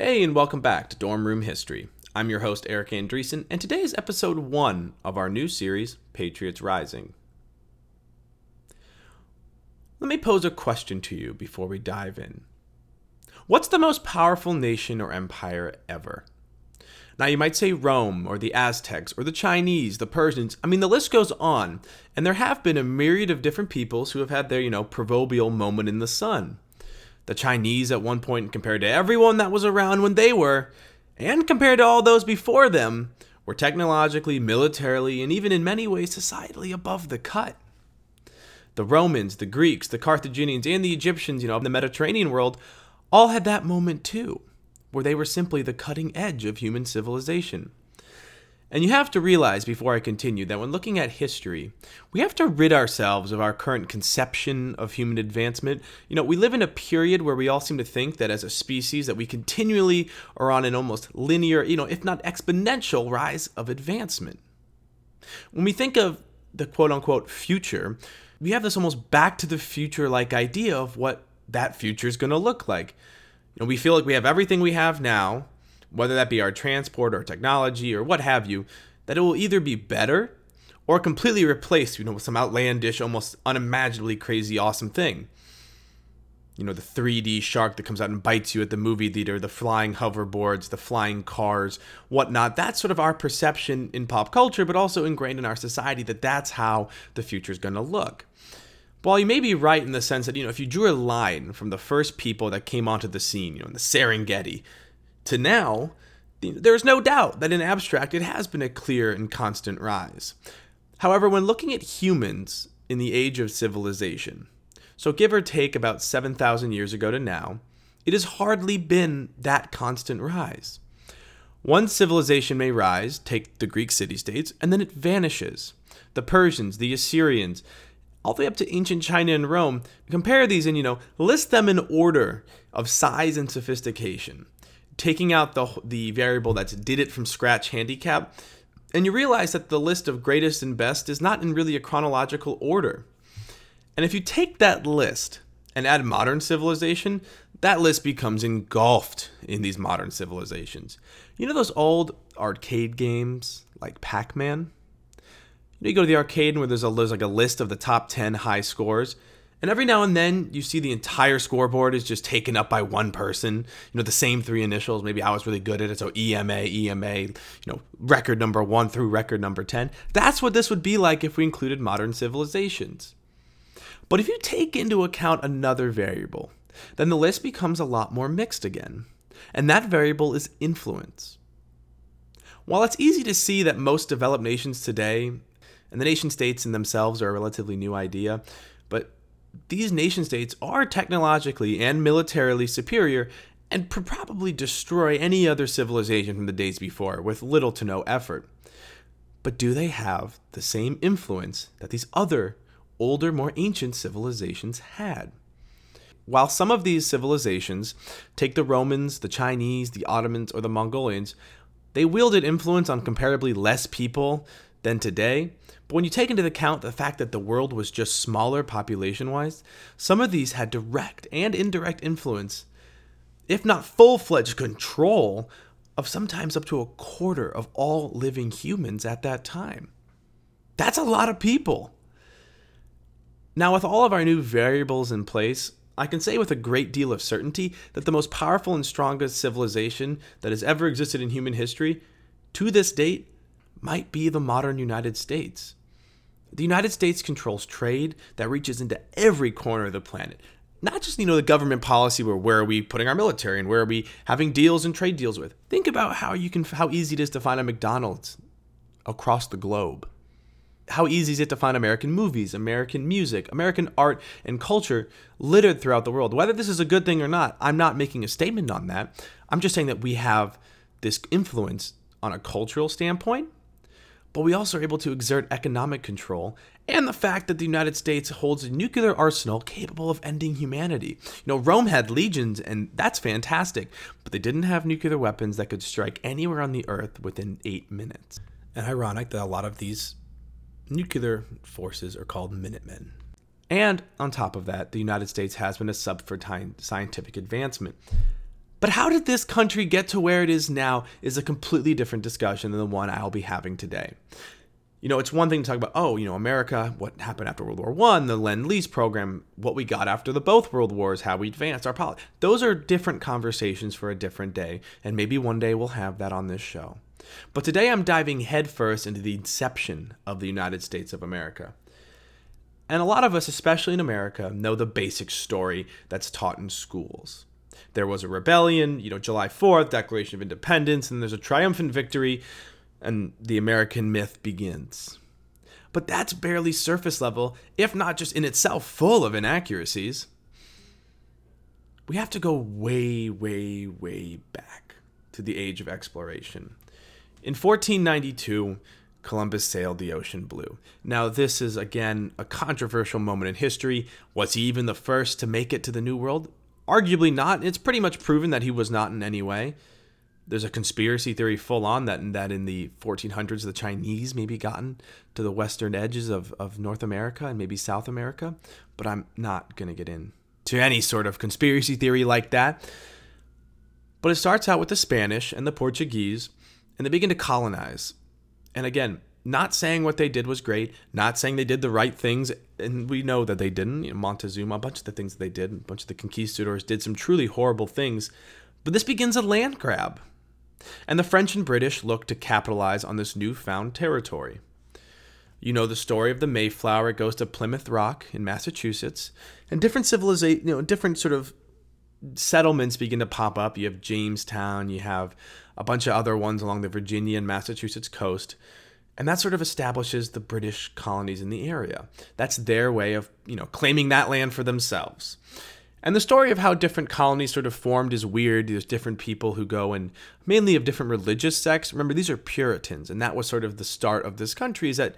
Hey, and welcome back to Dorm Room History. I'm your host, Eric Andreessen, and today is episode one of our new series, Patriots Rising. Let me pose a question to you before we dive in. What's the most powerful nation or empire ever? Now, you might say Rome, or the Aztecs, or the Chinese, the Persians. I mean, the list goes on, and there have been a myriad of different peoples who have had their, you know, proverbial moment in the sun. The Chinese at one point, compared to everyone that was around when they were, and compared to all those before them, were technologically, militarily, and even in many ways societally above the cut. The Romans, the Greeks, the Carthaginians, and the Egyptians, you know, of the Mediterranean world, all had that moment too, where they were simply the cutting edge of human civilization. And you have to realize before I continue that when looking at history, we have to rid ourselves of our current conception of human advancement. You know, we live in a period where we all seem to think that as a species that we continually are on an almost linear, you know, if not exponential rise of advancement. When we think of the quote unquote future, we have this almost back to the future like idea of what that future is going to look like. You know, we feel like we have everything we have now, whether that be our transport or technology or what have you, that it will either be better or completely replaced, you know, with some outlandish, almost unimaginably crazy, awesome thing. You know, the 3D shark that comes out and bites you at the movie theater, the flying hoverboards, the flying cars, whatnot. That's sort of our perception in pop culture, but also ingrained in our society that that's how the future is going to look. While you may be right in the sense that, you know, if you drew a line from the first people that came onto the scene, you know, in the Serengeti, to now, there's no doubt that in abstract it has been a clear and constant rise. However, when looking at humans in the age of civilization, so give or take about 7,000 years ago to now, it has hardly been that constant rise. One civilization may rise, take the Greek city states, and then it vanishes. The Persians, the Assyrians, all the way up to ancient China and Rome, compare these and, you know, list them in order of size and sophistication taking out the the variable that's did it from scratch handicap, and you realize that the list of greatest and best is not in really a chronological order. And if you take that list and add modern civilization, that list becomes engulfed in these modern civilizations. You know those old arcade games like Pac-Man? You, know, you go to the arcade and where there's a there's like a list of the top 10 high scores and every now and then you see the entire scoreboard is just taken up by one person. You know, the same three initials. Maybe I was really good at it. So EMA, EMA, you know, record number one through record number 10. That's what this would be like if we included modern civilizations. But if you take into account another variable, then the list becomes a lot more mixed again. And that variable is influence. While it's easy to see that most developed nations today, and the nation states in themselves are a relatively new idea, these nation states are technologically and militarily superior and probably destroy any other civilization from the days before with little to no effort. But do they have the same influence that these other, older, more ancient civilizations had? While some of these civilizations, take the Romans, the Chinese, the Ottomans, or the Mongolians, they wielded influence on comparably less people than today, but when you take into account the fact that the world was just smaller population wise, some of these had direct and indirect influence, if not full fledged control, of sometimes up to a quarter of all living humans at that time. That's a lot of people. Now, with all of our new variables in place, I can say with a great deal of certainty that the most powerful and strongest civilization that has ever existed in human history, to this date, might be the modern United States. The United States controls trade that reaches into every corner of the planet. Not just, you know, the government policy where where are we putting our military and where are we having deals and trade deals with. Think about how you can how easy it is to find a McDonald's across the globe. How easy is it to find American movies, American music, American art and culture littered throughout the world? Whether this is a good thing or not, I'm not making a statement on that. I'm just saying that we have this influence on a cultural standpoint but we also are able to exert economic control and the fact that the United States holds a nuclear arsenal capable of ending humanity. You know, Rome had legions, and that's fantastic, but they didn't have nuclear weapons that could strike anywhere on the earth within eight minutes. And ironic that a lot of these nuclear forces are called Minutemen. And on top of that, the United States has been a sub for scientific advancement. But how did this country get to where it is now is a completely different discussion than the one I'll be having today. You know, it's one thing to talk about, oh, you know, America, what happened after World War One, the Lend Lease program, what we got after the both World Wars, how we advanced our policy. Those are different conversations for a different day, and maybe one day we'll have that on this show. But today I'm diving headfirst into the inception of the United States of America. And a lot of us, especially in America, know the basic story that's taught in schools. There was a rebellion, you know, July 4th, Declaration of Independence, and there's a triumphant victory and the American myth begins. But that's barely surface level, if not just in itself full of inaccuracies. We have to go way, way, way back to the age of exploration. In 1492, Columbus sailed the ocean blue. Now, this is again a controversial moment in history. Was he even the first to make it to the New World? Arguably not. It's pretty much proven that he was not in any way there's a conspiracy theory full on that that in the 1400s the Chinese maybe gotten to the western edges of, of North America and maybe South America, but I'm not gonna get into any sort of conspiracy theory like that. But it starts out with the Spanish and the Portuguese, and they begin to colonize. And again, not saying what they did was great, not saying they did the right things, and we know that they didn't. You know, Montezuma, a bunch of the things that they did, a bunch of the conquistadors did some truly horrible things. But this begins a land grab and the French and British looked to capitalize on this newfound territory. You know the story of the Mayflower. It goes to Plymouth Rock in Massachusetts, and different civilization, you know, different sort of settlements begin to pop up. You have Jamestown, you have a bunch of other ones along the Virginia and Massachusetts coast. And that sort of establishes the British colonies in the area. That's their way of, you know, claiming that land for themselves. And the story of how different colonies sort of formed is weird. There's different people who go and mainly of different religious sects. Remember, these are Puritans, and that was sort of the start of this country. Is that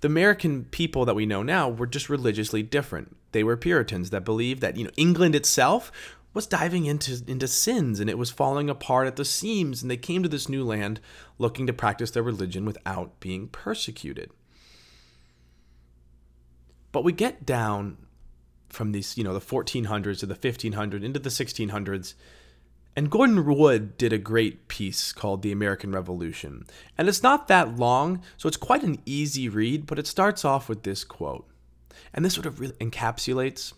the American people that we know now were just religiously different. They were Puritans that believed that you know England itself was diving into into sins and it was falling apart at the seams, and they came to this new land looking to practice their religion without being persecuted. But we get down from these, you know, the 1400s to the 1500s into the 1600s. And Gordon Wood did a great piece called The American Revolution. And it's not that long, so it's quite an easy read, but it starts off with this quote. And this sort of really encapsulates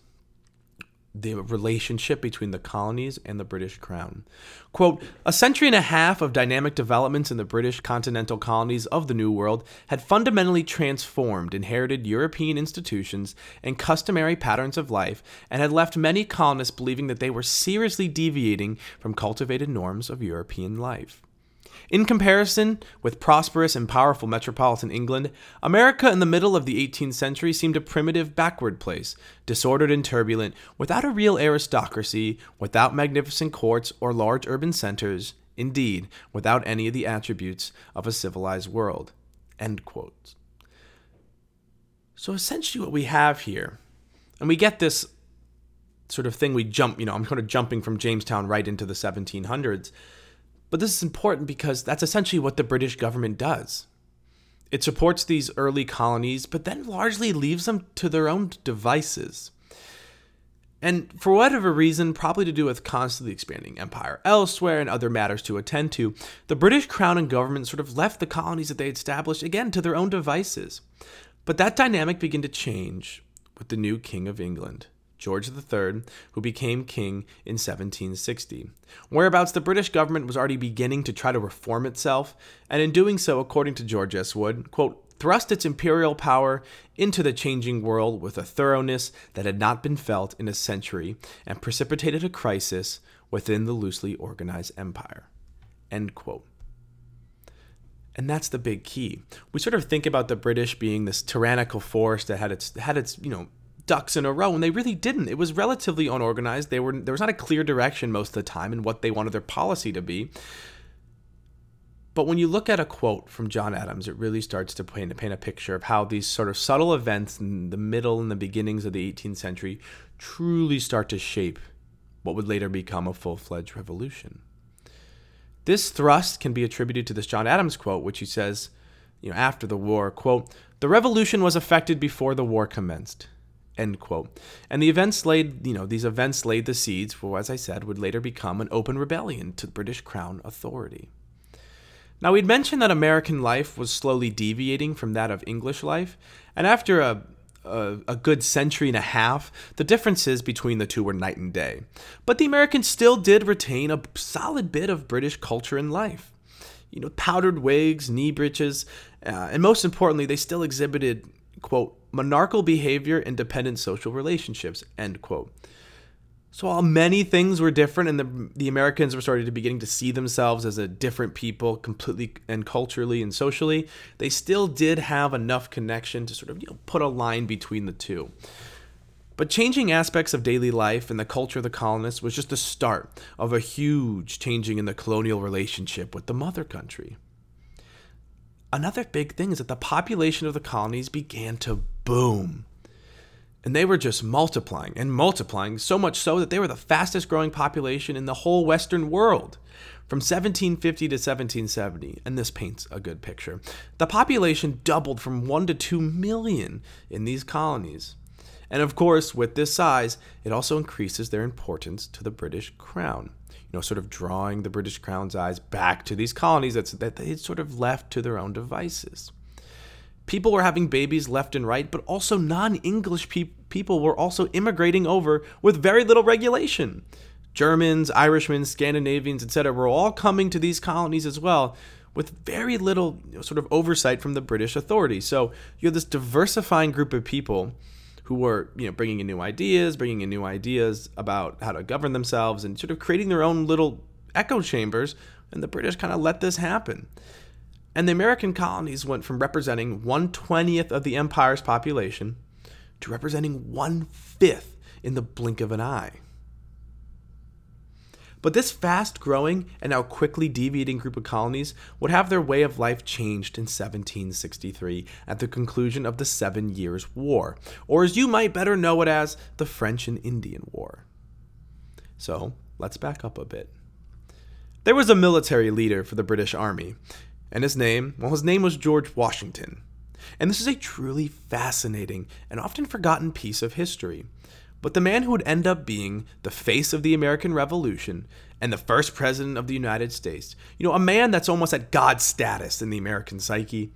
the relationship between the colonies and the British Crown. Quote A century and a half of dynamic developments in the British continental colonies of the New World had fundamentally transformed inherited European institutions and customary patterns of life and had left many colonists believing that they were seriously deviating from cultivated norms of European life. In comparison with prosperous and powerful metropolitan England, America in the middle of the 18th century seemed a primitive, backward place, disordered and turbulent, without a real aristocracy, without magnificent courts or large urban centers, indeed, without any of the attributes of a civilized world. So essentially, what we have here, and we get this sort of thing we jump, you know, I'm kind of jumping from Jamestown right into the 1700s but this is important because that's essentially what the British government does. It supports these early colonies, but then largely leaves them to their own devices. And for whatever reason, probably to do with constantly expanding empire elsewhere and other matters to attend to, the British crown and government sort of left the colonies that they established again to their own devices. But that dynamic began to change with the new King of England. George III, who became king in 1760. Whereabouts the British government was already beginning to try to reform itself, and in doing so, according to George S. Wood, quote, thrust its imperial power into the changing world with a thoroughness that had not been felt in a century and precipitated a crisis within the loosely organized empire. End quote. And that's the big key. We sort of think about the British being this tyrannical force that had its had its, you know, ducks in a row, and they really didn't. It was relatively unorganized. They were there was not a clear direction most of the time in what they wanted their policy to be. But when you look at a quote from John Adams, it really starts to paint, paint a picture of how these sort of subtle events in the middle and the beginnings of the 18th century truly start to shape what would later become a full fledged revolution. This thrust can be attributed to this John Adams quote, which he says, you know, after the war, quote, the revolution was effected before the war commenced End quote. And the events laid, you know, these events laid the seeds for, as I said, would later become an open rebellion to the British Crown authority. Now, we'd mentioned that American life was slowly deviating from that of English life, and after a, a, a, good century and a half, the differences between the two were night and day. But the Americans still did retain a solid bit of British culture and life. You know, powdered wigs, knee breeches, uh, and most importantly, they still exhibited, quote, monarchical behavior and dependent social relationships, end quote. So while many things were different and the, the Americans were starting to beginning to see themselves as a different people completely and culturally and socially, they still did have enough connection to sort of you know, put a line between the two. But changing aspects of daily life and the culture of the colonists was just the start of a huge changing in the colonial relationship with the mother country. Another big thing is that the population of the colonies began to boom. And they were just multiplying and multiplying, so much so that they were the fastest growing population in the whole Western world from 1750 to 1770. And this paints a good picture. The population doubled from 1 to 2 million in these colonies. And of course, with this size, it also increases their importance to the British crown. You know, sort of drawing the British crown's eyes back to these colonies that they had sort of left to their own devices. People were having babies left and right, but also non English pe- people were also immigrating over with very little regulation. Germans, Irishmen, Scandinavians, etc., were all coming to these colonies as well with very little you know, sort of oversight from the British authorities. So you have this diversifying group of people who were you know bringing in new ideas, bringing in new ideas about how to govern themselves, and sort of creating their own little echo chambers. And the British kind of let this happen. And the American colonies went from representing 120th of the empire's population to representing one fifth in the blink of an eye. But this fast growing and now quickly deviating group of colonies would have their way of life changed in 1763 at the conclusion of the Seven Years' War, or as you might better know it as the French and Indian War. So let's back up a bit. There was a military leader for the British Army, and his name, well, his name was George Washington. And this is a truly fascinating and often forgotten piece of history. But the man who would end up being the face of the American Revolution and the first president of the United States, you know, a man that's almost at God status in the American psyche,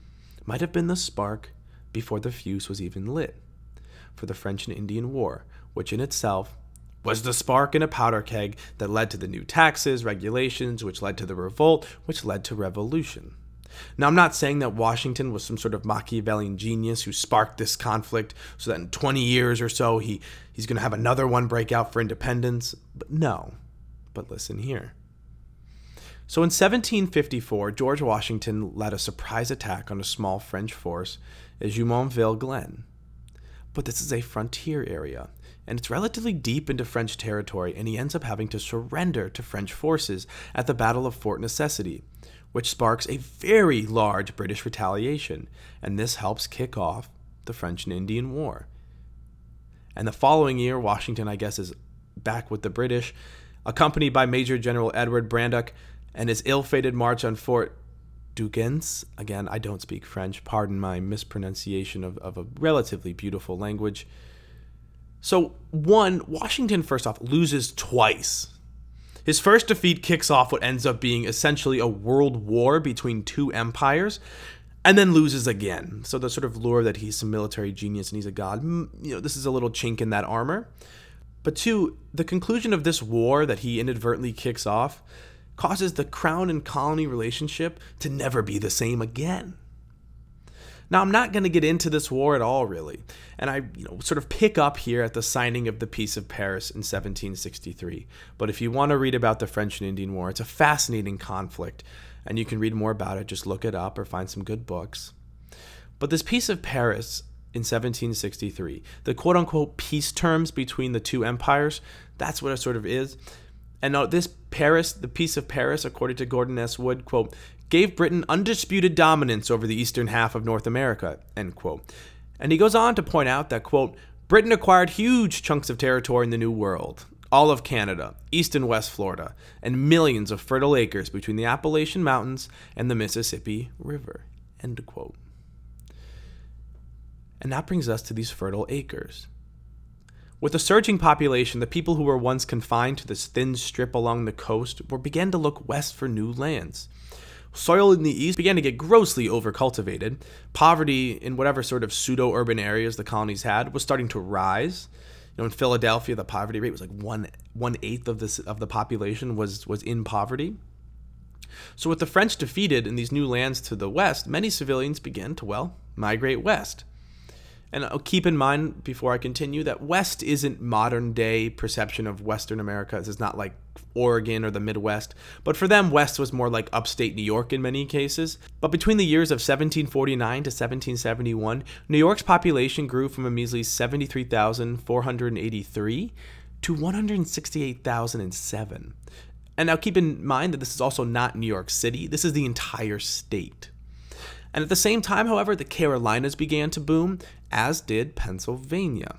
might have been the spark before the fuse was even lit for the French and Indian War, which in itself was the spark in a powder keg that led to the new taxes, regulations, which led to the revolt, which led to revolution. Now, I'm not saying that Washington was some sort of Machiavellian genius who sparked this conflict so that in 20 years or so he, he's going to have another one break out for independence. But no. But listen here. So in 1754, George Washington led a surprise attack on a small French force at Jumonville Glen. But this is a frontier area, and it's relatively deep into French territory, and he ends up having to surrender to French forces at the Battle of Fort Necessity, which sparks a very large British retaliation, and this helps kick off the French and Indian War. And the following year, Washington, I guess, is back with the British, accompanied by Major General Edward Braddock and his ill fated march on Fort Duquesne. Again, I don't speak French, pardon my mispronunciation of, of a relatively beautiful language. So, one, Washington, first off, loses twice his first defeat kicks off what ends up being essentially a world war between two empires and then loses again. So the sort of lure that he's some military genius and he's a god, mm, you know, this is a little chink in that armor. But two, the conclusion of this war that he inadvertently kicks off causes the crown and colony relationship to never be the same again. Now, I'm not going to get into this war at all, really, and I, you know, sort of pick up here at the signing of the Peace of Paris in 1763. But if you want to read about the French and Indian War, it's a fascinating conflict, and you can read more about it. Just look it up or find some good books. But this Peace of Paris in 1763, the quote unquote peace terms between the two empires, that's what it sort of is. And now this Paris, the Peace of Paris, according to Gordon S. Wood, quote, gave Britain undisputed dominance over the eastern half of North America, end quote. And he goes on to point out that, quote, Britain acquired huge chunks of territory in the New World, all of Canada, East and West Florida, and millions of fertile acres between the Appalachian Mountains and the Mississippi River, end quote. And that brings us to these fertile acres. With a surging population, the people who were once confined to this thin strip along the coast were began to look west for new lands. Soil in the east began to get grossly overcultivated. Poverty in whatever sort of pseudo urban areas the colonies had was starting to rise. You know, in Philadelphia, the poverty rate was like one one eighth of this of the population was was in poverty. So with the French defeated in these new lands to the west, many civilians began to well migrate west. And uh, keep in mind before I continue that West isn't modern day perception of Western America. This is not like Oregon or the Midwest. But for them, West was more like upstate New York in many cases. But between the years of 1749 to 1771, New York's population grew from a measly 73,483 to 168,007. And now keep in mind that this is also not New York City, this is the entire state. And at the same time, however, the Carolinas began to boom, as did Pennsylvania.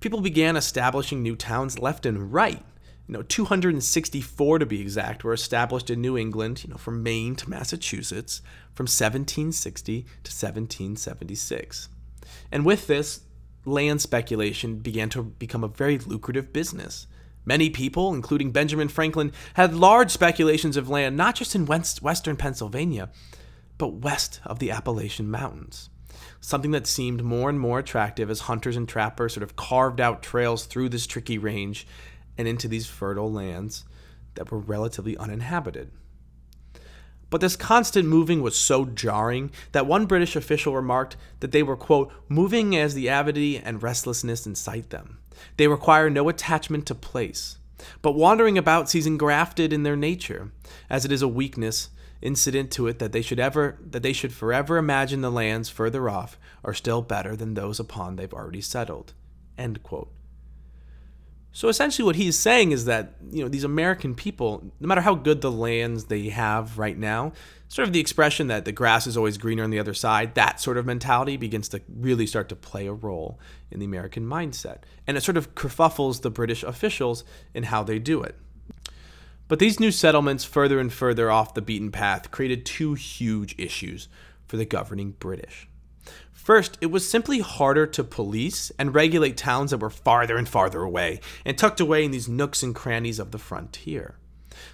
People began establishing new towns left and right. You know, 264 to be exact were established in New England, you know, from Maine to Massachusetts, from 1760 to 1776. And with this, land speculation began to become a very lucrative business. Many people, including Benjamin Franklin, had large speculations of land not just in west, western Pennsylvania, but west of the Appalachian Mountains. Something that seemed more and more attractive as hunters and trappers sort of carved out trails through this tricky range and into these fertile lands that were relatively uninhabited. But this constant moving was so jarring that one British official remarked that they were, quote, moving as the avidity and restlessness incite them. They require no attachment to place, but wandering about sees engrafted in their nature, as it is a weakness incident to it that they should ever that they should forever imagine the lands further off are still better than those upon they've already settled. End quote. So essentially what he's saying is that, you know, these American people, no matter how good the lands they have right now, sort of the expression that the grass is always greener on the other side, that sort of mentality begins to really start to play a role in the American mindset. And it sort of kerfuffles the British officials in how they do it. But these new settlements, further and further off the beaten path, created two huge issues for the governing British. First, it was simply harder to police and regulate towns that were farther and farther away and tucked away in these nooks and crannies of the frontier.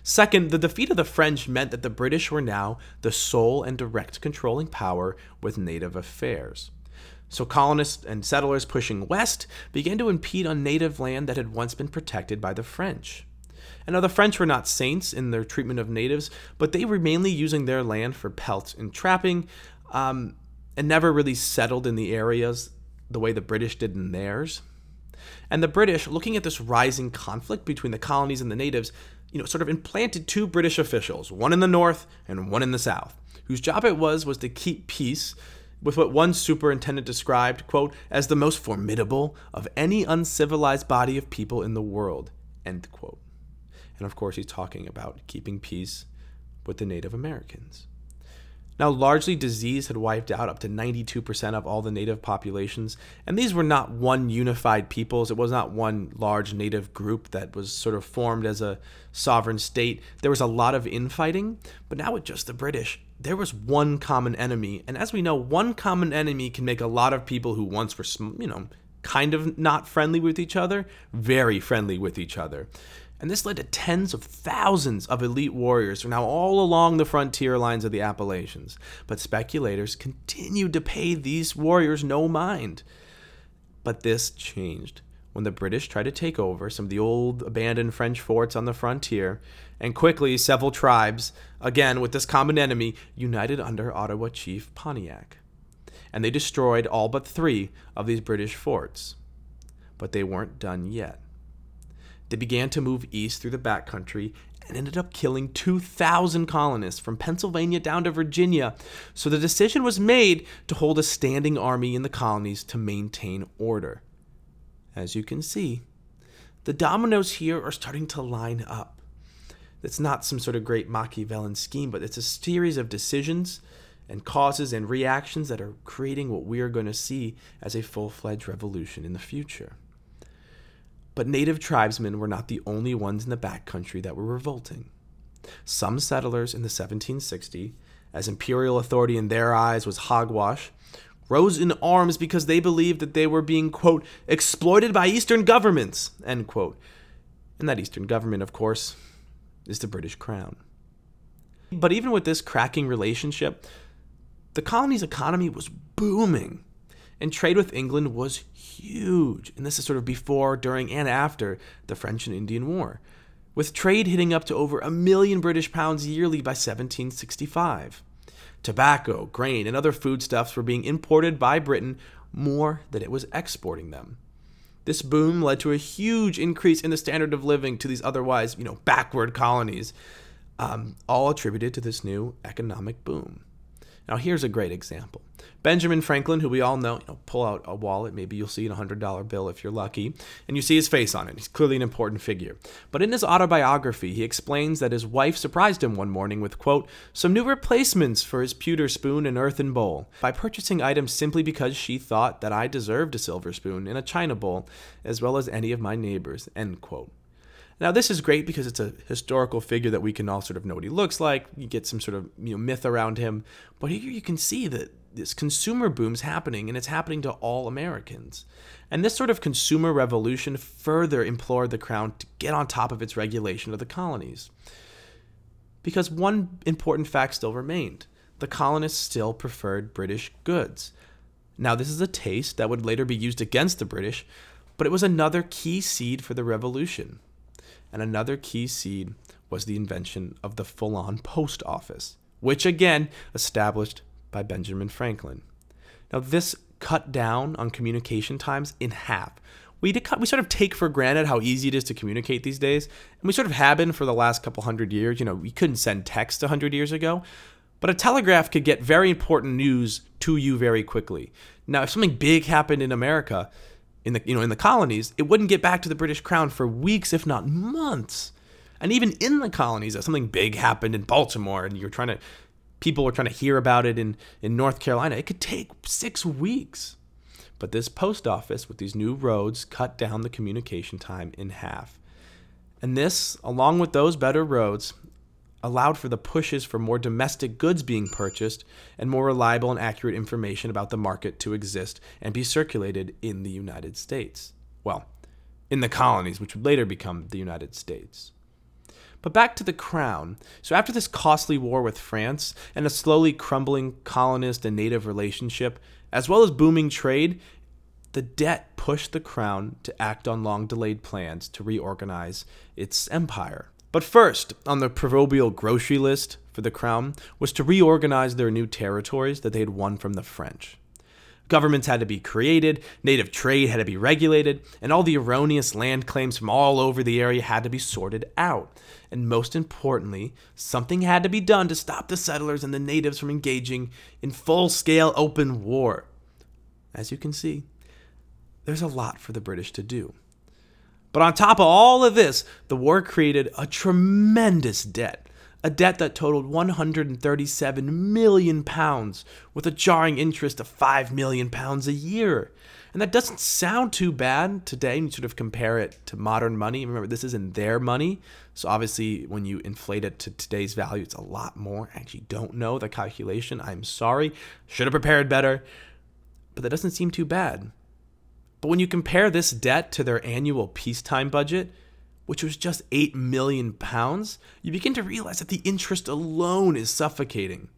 Second, the defeat of the French meant that the British were now the sole and direct controlling power with native affairs. So colonists and settlers pushing west began to impede on native land that had once been protected by the French. And now the French were not saints in their treatment of natives, but they were mainly using their land for pelts and trapping, um, and never really settled in the areas the way the British did in theirs. And the British, looking at this rising conflict between the colonies and the natives, you know, sort of implanted two British officials, one in the north and one in the south, whose job it was was to keep peace with what one superintendent described, quote, as the most formidable of any uncivilized body of people in the world, end quote. And of course, he's talking about keeping peace with the Native Americans. Now, largely disease had wiped out up to 92% of all the native populations, and these were not one unified peoples. It was not one large native group that was sort of formed as a sovereign state. There was a lot of infighting, but now with just the British, there was one common enemy. And as we know, one common enemy can make a lot of people who once were, you know, kind of not friendly with each other, very friendly with each other. And this led to tens of thousands of elite warriors who are now all along the frontier lines of the Appalachians. But speculators continued to pay these warriors no mind. But this changed when the British tried to take over some of the old abandoned French forts on the frontier, and quickly several tribes, again with this common enemy, united under Ottawa chief Pontiac. And they destroyed all but three of these British forts. But they weren't done yet. They began to move east through the backcountry and ended up killing 2,000 colonists from Pennsylvania down to Virginia. So the decision was made to hold a standing army in the colonies to maintain order. As you can see, the dominoes here are starting to line up. It's not some sort of great Machiavellian scheme, but it's a series of decisions and causes and reactions that are creating what we are going to see as a full fledged revolution in the future. But native tribesmen were not the only ones in the backcountry that were revolting. Some settlers in the 1760, as imperial authority in their eyes was hogwash, rose in arms because they believed that they were being, quote, exploited by Eastern governments, end quote. And that Eastern government, of course, is the British Crown. But even with this cracking relationship, the colony's economy was booming, and trade with England was huge. And this is sort of before, during, and after the French and Indian War, with trade hitting up to over a million British pounds yearly by 1765. Tobacco, grain, and other foodstuffs were being imported by Britain more than it was exporting them. This boom led to a huge increase in the standard of living to these otherwise, you know, backward colonies, um, all attributed to this new economic boom. Now, here's a great example. Benjamin Franklin, who we all know, you know, pull out a wallet, maybe you'll see a $100 bill if you're lucky, and you see his face on it. He's clearly an important figure. But in his autobiography, he explains that his wife surprised him one morning with, quote, some new replacements for his pewter spoon and earthen bowl, by purchasing items simply because she thought that I deserved a silver spoon and a china bowl, as well as any of my neighbors, end quote. Now, this is great because it's a historical figure that we can all sort of know what he looks like. You get some sort of you know myth around him, but here you can see that this consumer boom's happening, and it's happening to all Americans. And this sort of consumer revolution further implored the crown to get on top of its regulation of the colonies. Because one important fact still remained the colonists still preferred British goods. Now, this is a taste that would later be used against the British, but it was another key seed for the revolution and another key seed was the invention of the full on post office, which again established by Benjamin Franklin. Now, this cut down on communication times in half. We, we sort of take for granted how easy it is to communicate these days, and we sort of have been for the last couple hundred years. You know, we couldn't send text 100 years ago, but a telegraph could get very important news to you very quickly. Now, if something big happened in America, in the you know in the colonies, it wouldn't get back to the British crown for weeks, if not months. And even in the colonies, if something big happened in Baltimore and you're trying to people were trying to hear about it in, in North Carolina, it could take six weeks. But this post office with these new roads cut down the communication time in half. And this, along with those better roads, allowed for the pushes for more domestic goods being purchased and more reliable and accurate information about the market to exist and be circulated in the United States. Well, in the colonies, which would later become the United States. But back to the crown. So, after this costly war with France and a slowly crumbling colonist and native relationship, as well as booming trade, the debt pushed the crown to act on long delayed plans to reorganize its empire. But first, on the proverbial grocery list for the crown was to reorganize their new territories that they had won from the French. Governments had to be created, native trade had to be regulated, and all the erroneous land claims from all over the area had to be sorted out. And most importantly, something had to be done to stop the settlers and the natives from engaging in full scale open war. As you can see, there's a lot for the British to do. But on top of all of this, the war created a tremendous debt. A debt that totaled 137 million pounds, with a jarring interest of 5 million pounds a year. And that doesn't sound too bad today. You sort of compare it to modern money. Remember, this isn't their money. So obviously, when you inflate it to today's value, it's a lot more. I actually don't know the calculation. I'm sorry. Should have prepared better. But that doesn't seem too bad. But when you compare this debt to their annual peacetime budget, which was just 8 million pounds, you begin to realize that the interest alone is suffocating.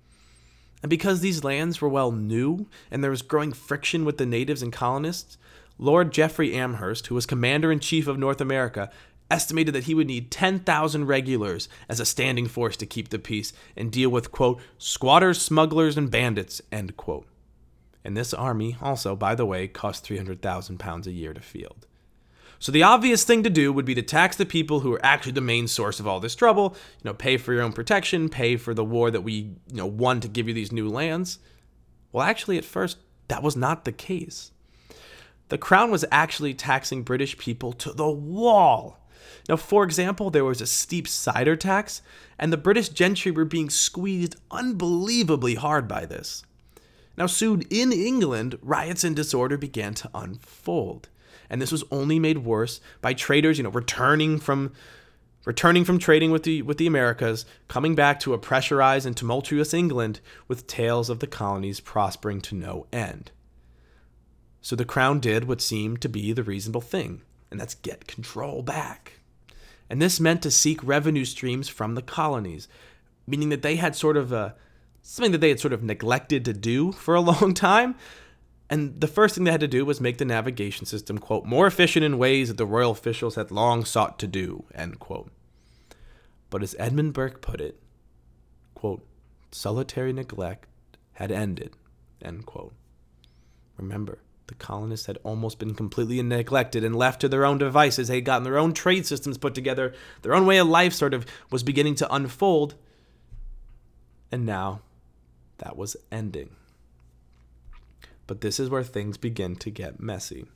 And because these lands were well new and there was growing friction with the natives and colonists, Lord Jeffrey Amherst, who was commander in chief of North America, estimated that he would need 10,000 regulars as a standing force to keep the peace and deal with, quote, squatters, smugglers, and bandits, end quote. And this army also, by the way, cost 300,000 pounds a year to field. So the obvious thing to do would be to tax the people who are actually the main source of all this trouble, you know, pay for your own protection, pay for the war that we, you know, won to give you these new lands. Well, actually at first that was not the case. The crown was actually taxing British people to the wall. Now, for example, there was a steep cider tax, and the British gentry were being squeezed unbelievably hard by this. Now, soon in England, riots and disorder began to unfold. And this was only made worse by traders, you know, returning from returning from trading with the with the Americas, coming back to a pressurized and tumultuous England with tales of the colonies prospering to no end. So the crown did what seemed to be the reasonable thing, and that's get control back. And this meant to seek revenue streams from the colonies, meaning that they had sort of a something that they had sort of neglected to do for a long time. And the first thing they had to do was make the navigation system, quote, more efficient in ways that the royal officials had long sought to do, end quote. But as Edmund Burke put it, quote, solitary neglect had ended, end quote. Remember, the colonists had almost been completely neglected and left to their own devices. They had gotten their own trade systems put together. Their own way of life sort of was beginning to unfold. And now that was ending. But this is where things begin to get messy.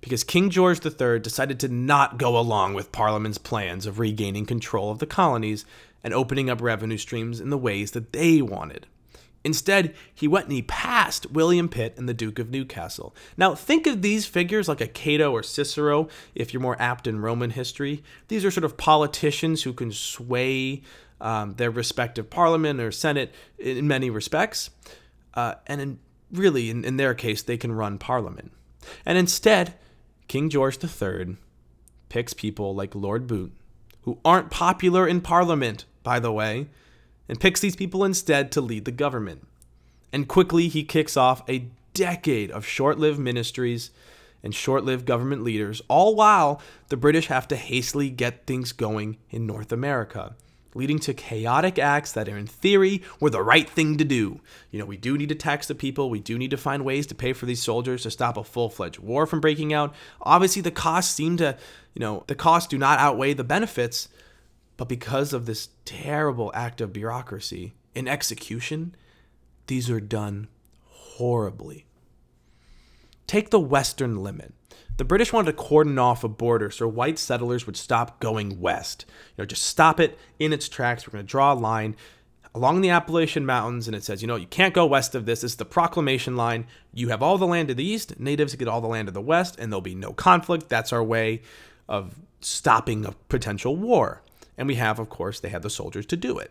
Because King George III decided to not go along with Parliament's plans of regaining control of the colonies and opening up revenue streams in the ways that they wanted. Instead, he went and he passed William Pitt and the Duke of Newcastle. Now, think of these figures like a Cato or Cicero, if you're more apt in Roman history. These are sort of politicians who can sway um, their respective parliament or senate in many respects. Uh, and in, really, in, in their case, they can run parliament. And instead, King George III picks people like Lord Bute, who aren't popular in parliament, by the way, and picks these people instead to lead the government. And quickly he kicks off a decade of short lived ministries and short lived government leaders, all while the British have to hastily get things going in North America, leading to chaotic acts that, in theory, were the right thing to do. You know, we do need to tax the people, we do need to find ways to pay for these soldiers to stop a full fledged war from breaking out. Obviously, the costs seem to, you know, the costs do not outweigh the benefits. But because of this terrible act of bureaucracy in execution, these are done horribly. Take the western limit. The British wanted to cordon off a border so white settlers would stop going west. You know, just stop it in its tracks. We're going to draw a line along the Appalachian Mountains, and it says, you know, you can't go west of this. This is the proclamation line. You have all the land to the east, natives get all the land to the west, and there'll be no conflict. That's our way of stopping a potential war. And we have, of course, they had the soldiers to do it.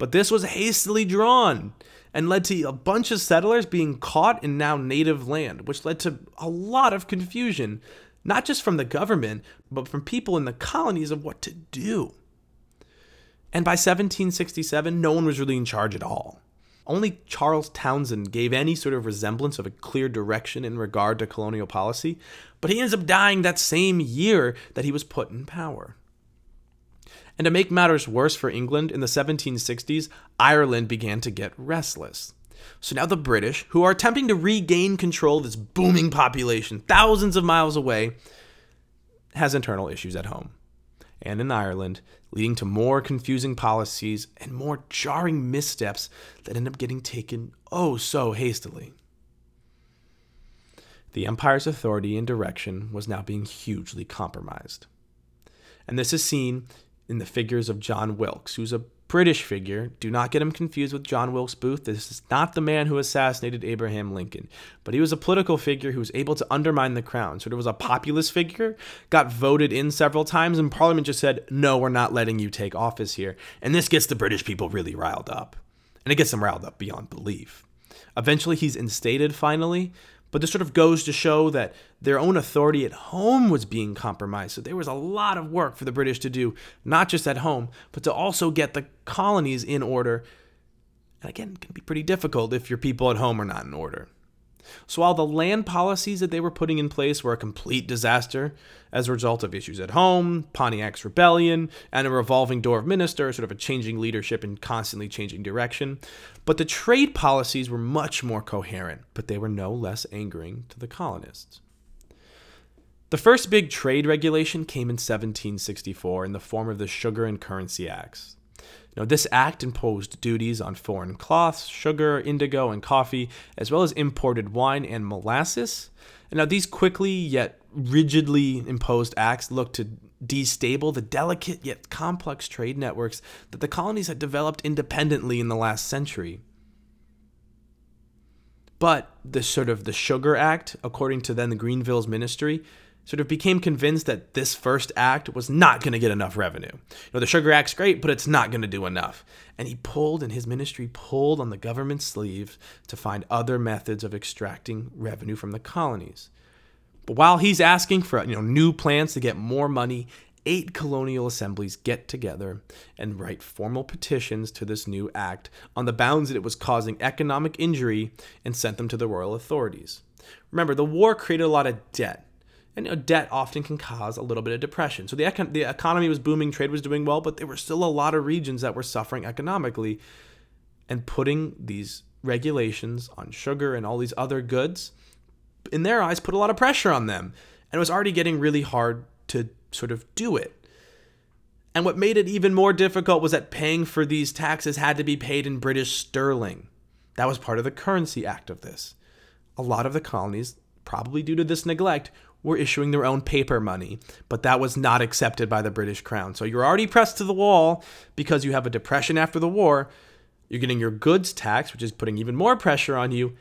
But this was hastily drawn and led to a bunch of settlers being caught in now native land, which led to a lot of confusion, not just from the government, but from people in the colonies of what to do. And by 1767, no one was really in charge at all. Only Charles Townshend gave any sort of resemblance of a clear direction in regard to colonial policy, but he ends up dying that same year that he was put in power. And to make matters worse for England, in the 1760s, Ireland began to get restless. So now the British, who are attempting to regain control of this booming population thousands of miles away, has internal issues at home and in Ireland, leading to more confusing policies and more jarring missteps that end up getting taken oh so hastily. The empire's authority and direction was now being hugely compromised. And this is seen in the figures of John Wilkes, who's a British figure. Do not get him confused with John Wilkes Booth. This is not the man who assassinated Abraham Lincoln, but he was a political figure who was able to undermine the crown. So of was a populist figure, got voted in several times, and Parliament just said, no, we're not letting you take office here. And this gets the British people really riled up. And it gets them riled up beyond belief. Eventually, he's instated finally, but this sort of goes to show that their own authority at home was being compromised. So there was a lot of work for the British to do, not just at home, but to also get the colonies in order. And again, it can be pretty difficult if your people at home are not in order. So while the land policies that they were putting in place were a complete disaster as a result of issues at home, Pontiac's rebellion, and a revolving door of ministers, sort of a changing leadership and constantly changing direction, but the trade policies were much more coherent, but they were no less angering to the colonists. The first big trade regulation came in 1764 in the form of the Sugar and Currency Acts. Now, this act imposed duties on foreign cloths, sugar, indigo, and coffee, as well as imported wine and molasses. And now, these quickly yet rigidly imposed acts looked to destable the delicate yet complex trade networks that the colonies had developed independently in the last century. But the sort of the Sugar Act, according to then the Grenville's ministry, sort of became convinced that this first act was not going to get enough revenue. You know, the Sugar Act's great, but it's not going to do enough. And he pulled, and his ministry pulled on the government's sleeve to find other methods of extracting revenue from the colonies. But while he's asking for you know new plans to get more money, eight colonial assemblies get together and write formal petitions to this new act on the bounds that it was causing economic injury and sent them to the royal authorities. Remember, the war created a lot of debt and you know, debt often can cause a little bit of depression. So the, econ- the economy was booming, trade was doing well, but there were still a lot of regions that were suffering economically. And putting these regulations on sugar and all these other goods, in their eyes, put a lot of pressure on them. And it was already getting really hard to sort of do it. And what made it even more difficult was that paying for these taxes had to be paid in British sterling. That was part of the currency act of this. A lot of the colonies, probably due to this neglect, were issuing their own paper money, but that was not accepted by the British Crown. So you're already pressed to the wall because you have a depression after the war. You're getting your goods taxed, which is putting even more pressure on you.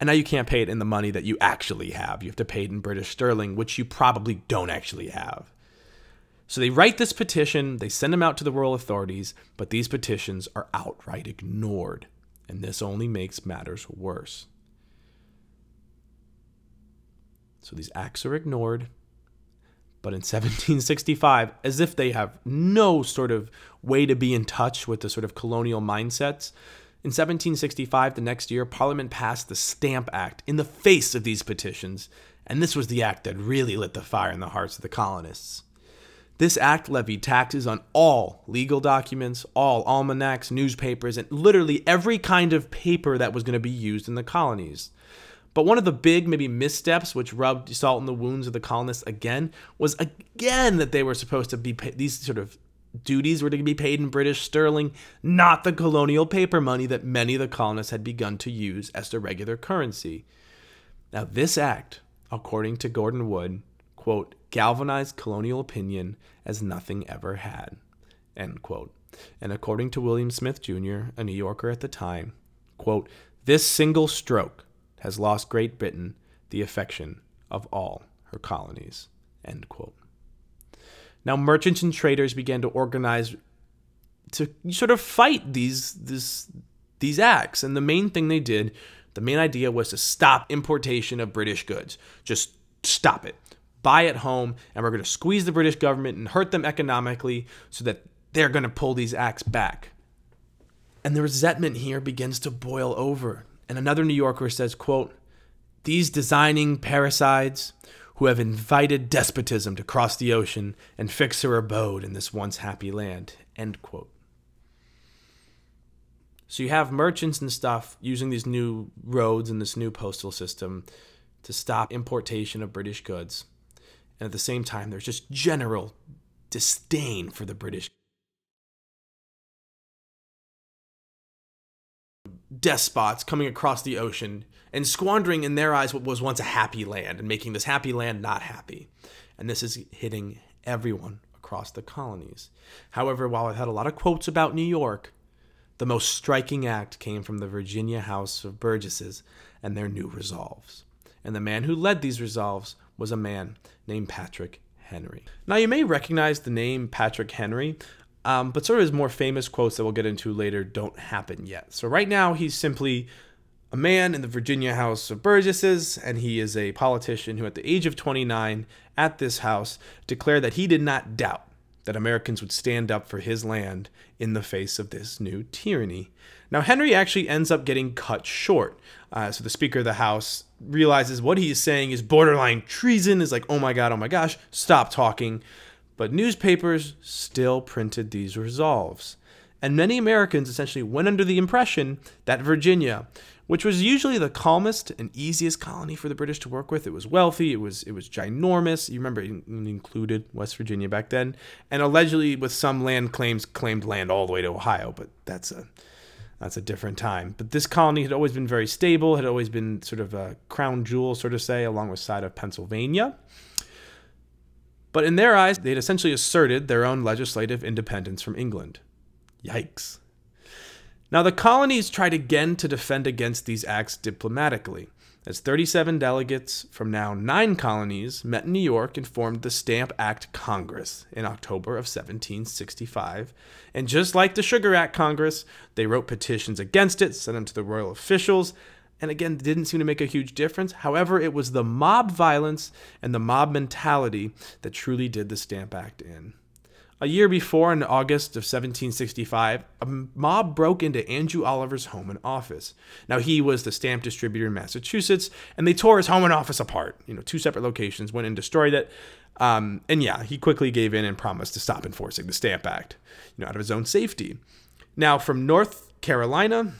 And now you can't pay it in the money that you actually have. You have to pay it in British sterling, which you probably don't actually have. So they write this petition, they send them out to the royal authorities, but these petitions are outright ignored. And this only makes matters worse. So these acts are ignored. But in 1765, as if they have no sort of way to be in touch with the sort of colonial mindsets, in 1765, the next year, Parliament passed the Stamp Act in the face of these petitions, and this was the act that really lit the fire in the hearts of the colonists. This act levied taxes on all legal documents, all almanacs, newspapers, and literally every kind of paper that was going to be used in the colonies. But one of the big, maybe missteps, which rubbed salt in the wounds of the colonists again, was again that they were supposed to be paid, these sort of duties were to be paid in British sterling, not the colonial paper money that many of the colonists had begun to use as their regular currency. Now, this act, according to Gordon Wood, quote, galvanized colonial opinion as nothing ever had, end quote. And according to William Smith Jr., a New Yorker at the time, quote, this single stroke has lost Great Britain the affection of all her colonies. Now, merchants and traders began to organize to sort of fight these this, these acts, and the main thing they did, the main idea was to stop importation of British goods. Just stop it. Buy at home, and we're going to squeeze the British government and hurt them economically so that they're going to pull these acts back. And the resentment here begins to boil over. And another New Yorker says, quote, these designing parricides who have invited despotism to cross the ocean and fix her abode in this once happy land, end quote. So you have merchants and stuff using these new roads and this new postal system to stop importation of British goods. And at the same time, there's just general disdain for the British despots coming across the ocean and squandering in their eyes what was once a happy land and making this happy land not happy. And this is hitting everyone across the colonies. However, while I've had a lot of quotes about New York, the most striking act came from the Virginia House of Burgesses and their new resolves. And the man who led these resolves was a man named Patrick Henry. Now, you may recognize the name Patrick Henry um, but sort of his more famous quotes that we'll get into later don't happen yet. So right now he's simply a man in the Virginia House of Burgesses, and he is a politician who, at the age of 29, at this house, declared that he did not doubt that Americans would stand up for his land in the face of this new tyranny. Now, Henry actually ends up getting cut short. Uh, so the Speaker of the House realizes what he is saying is borderline treason, is like, oh my God, oh my gosh, stop talking. But newspapers still printed these resolves. And many Americans essentially went under the impression that Virginia, which was usually the calmest and easiest colony for the British to work with, it was wealthy, it was it was ginormous. You remember it included West Virginia back then, and allegedly with some land claims claimed land all the way to Ohio, but that's a that's a different time. But this colony had always been very stable, had always been sort of a crown jewel, sort of say, along with side of Pennsylvania. But in their eyes, they'd essentially asserted their own legislative independence from England. Yikes. Now, the colonies tried again to defend against these acts diplomatically. as 37 delegates from now nine colonies met in New York and formed the Stamp Act Congress in October of 1765. And just like the Sugar Act Congress, they wrote petitions against it, sent them to the royal officials, and again, didn't seem to make a huge difference. However, it was the mob violence and the mob mentality that truly did the Stamp Act in. A year before, in August of 1765, a mob broke into Andrew Oliver's home and office. Now, he was the stamp distributor in Massachusetts, and they tore his home and office apart. You know, two separate locations, went and destroyed it. Um, and yeah, he quickly gave in and promised to stop enforcing the Stamp Act, you know, out of his own safety. Now, from North Carolina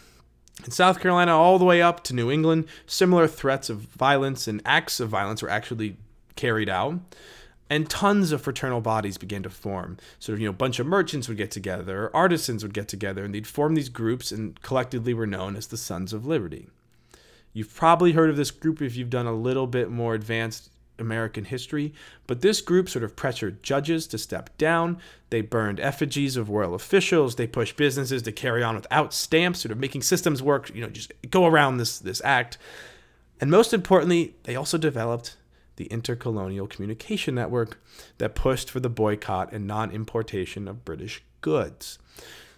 and South Carolina all the way up to New England, similar threats of violence and acts of violence were actually carried out and tons of fraternal bodies began to form. Sort of, you know, a bunch of merchants would get together, artisans would get together, and they'd form these groups and collectively were known as the Sons of Liberty. You've probably heard of this group if you've done a little bit more advanced American history, but this group sort of pressured judges to step down. They burned effigies of royal officials. They pushed businesses to carry on without stamps, sort of making systems work, you know, just go around this, this act. And most importantly, they also developed the intercolonial communication network that pushed for the boycott and non importation of British goods.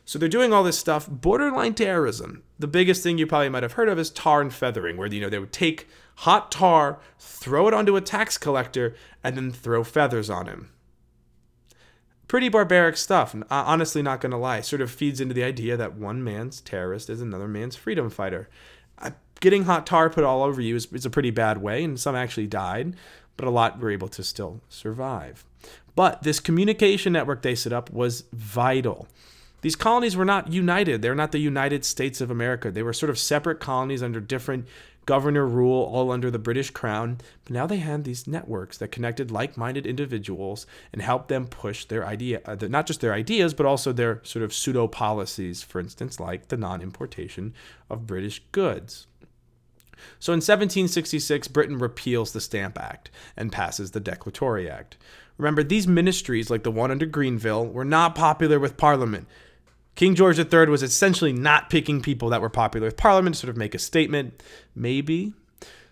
So they're doing all this stuff, borderline terrorism. The biggest thing you probably might have heard of is tar and feathering, where you know they would take hot tar, throw it onto a tax collector, and then throw feathers on him. Pretty barbaric stuff, uh, honestly, not gonna lie, sort of feeds into the idea that one man's terrorist is another man's freedom fighter uh, getting hot tar put all over you is, is a pretty bad way, and some actually died, but a lot were able to still survive. But this communication network they set up was vital. These colonies were not united. They're not the United States of America. They were sort of separate colonies under different governor rule, all under the British crown. But now they had these networks that connected like minded individuals and helped them push their idea, uh, not just their ideas, but also their sort of pseudo policies, for instance, like the non importation of British goods. So in 1766, Britain repeals the Stamp Act and passes the Declaratory Act. Remember, these ministries, like the one under Grenville, were not popular with Parliament. King George III was essentially not picking people that were popular with Parliament to sort of make a statement. Maybe.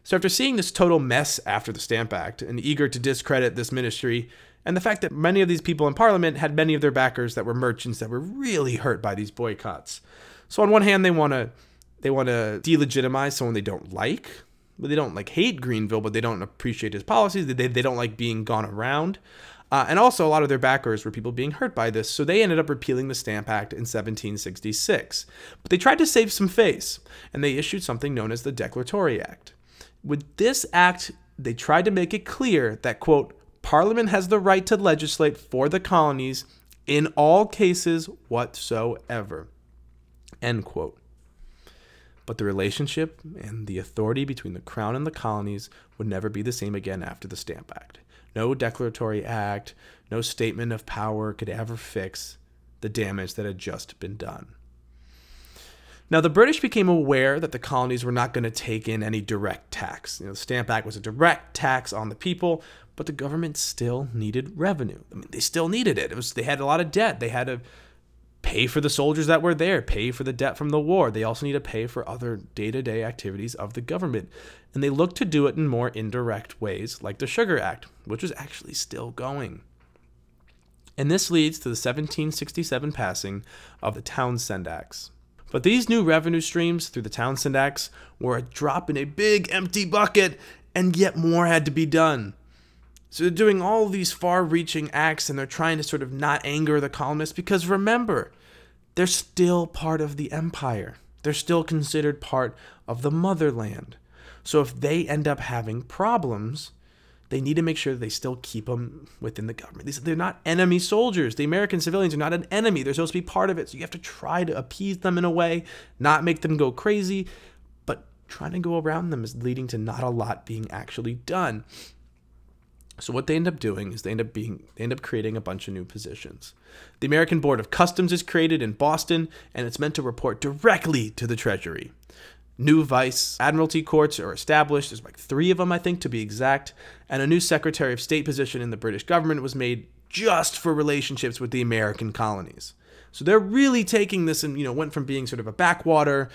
So, after seeing this total mess after the Stamp Act and eager to discredit this ministry, and the fact that many of these people in Parliament had many of their backers that were merchants that were really hurt by these boycotts. So, on one hand, they want to they want to delegitimize someone they don't like. But they don't like hate Grenville, but they don't appreciate his policies. They, they don't like being gone around. Uh, and also, a lot of their backers were people being hurt by this, so they ended up repealing the Stamp Act in 1766. But they tried to save some face, and they issued something known as the Declaratory Act. With this act, they tried to make it clear that, quote, Parliament has the right to legislate for the colonies in all cases whatsoever, end quote but the relationship and the authority between the crown and the colonies would never be the same again after the Stamp Act. No declaratory act, no statement of power could ever fix the damage that had just been done. Now, the British became aware that the colonies were not going to take in any direct tax. You know, the Stamp Act was a direct tax on the people, but the government still needed revenue. I mean, they still needed it. It was they had a lot of debt. They had to pay for the soldiers that were there, pay for the debt from the war. They also need to pay for other day to day activities of the government. And they look to do it in more indirect ways, like the Sugar Act, which was actually still going. And this leads to the 1767 passing of the Townshend Acts. But these new revenue streams through the Townshend Acts were a drop in a big empty bucket, and yet more had to be done. So they're doing all these far reaching acts and they're trying to sort of not anger the colonists because remember, they're still part of the empire. They're still considered part of the motherland. So if they end up having problems, they need to make sure they still keep them within the government. They're not enemy soldiers. The American civilians are not an enemy. They're supposed to be part of it. So you have to try to appease them in a way, not make them go crazy, but trying to go around them is leading to not a lot being actually done. So what they end up doing is they end up being they end up creating a bunch of new positions. The American Board of Customs is created in Boston and it's meant to report directly to the Treasury. New vice admiralty courts are established. There's like 3 of them I think to be exact, and a new Secretary of State position in the British government was made just for relationships with the American colonies. So they're really taking this and you know went from being sort of a backwater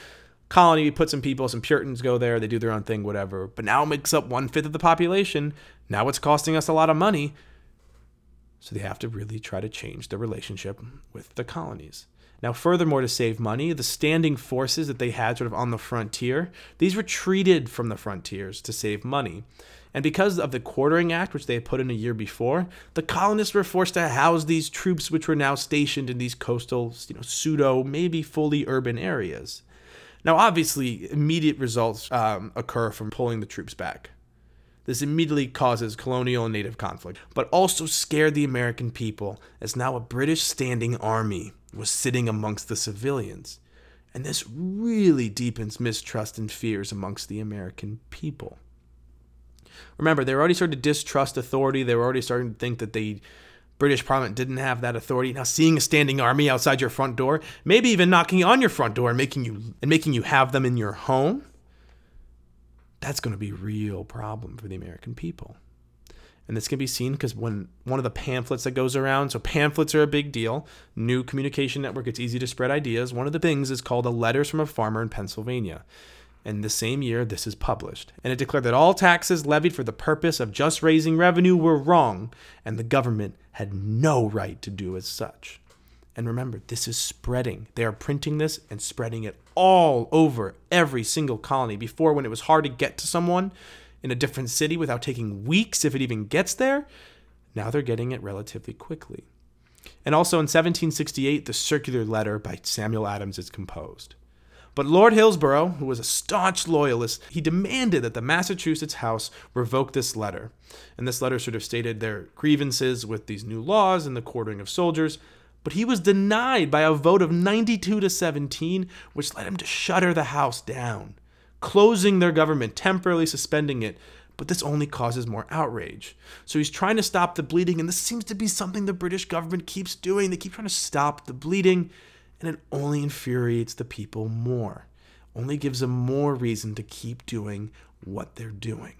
colony. Put some people, some Puritans go there, they do their own thing, whatever. But now it makes up one fifth of the population. Now it's costing us a lot of money. So they have to really try to change the relationship with the colonies. Now, furthermore, to save money, the standing forces that they had sort of on the frontier, these retreated from the frontiers to save money. And because of the Quartering Act, which they had put in a year before, the colonists were forced to house these troops, which were now stationed in these coastal, you know, pseudo, maybe fully urban areas. Now, obviously, immediate results um, occur from pulling the troops back. This immediately causes colonial and native conflict, but also scared the American people as now a British standing army was sitting amongst the civilians. And this really deepens mistrust and fears amongst the American people. Remember, they were already starting to distrust authority. They were already starting to think that the British Parliament didn't have that authority. Now, seeing a standing army outside your front door, maybe even knocking on your front door and making you and making you have them in your home, that's going to be a real problem for the American people. And this can be seen because when one of the pamphlets that goes around, so pamphlets are a big deal. New communication network, it's easy to spread ideas. One of the things is called a Letters from a Farmer in Pennsylvania. And the same year, this is published. And it declared that all taxes levied for the purpose of just raising revenue were wrong, and the government had no right to do as such. And remember, this is spreading. They are printing this and spreading it all over every single colony. Before, when it was hard to get to someone, in a different city without taking weeks if it even gets there. Now they're getting it relatively quickly. And also in 1768, the circular letter by Samuel Adams is composed. But Lord Hillsborough, who was a staunch loyalist, he demanded that the Massachusetts House revoke this letter. And this letter sort of stated their grievances with these new laws and the quartering of soldiers. But he was denied by a vote of 92 to 17, which led him to shutter the House down closing their government, temporarily suspending it. But this only causes more outrage. So he's trying to stop the bleeding, and this seems to be something the British government keeps doing. They keep trying to stop the bleeding, and it only infuriates the people more, only gives them more reason to keep doing what they're doing.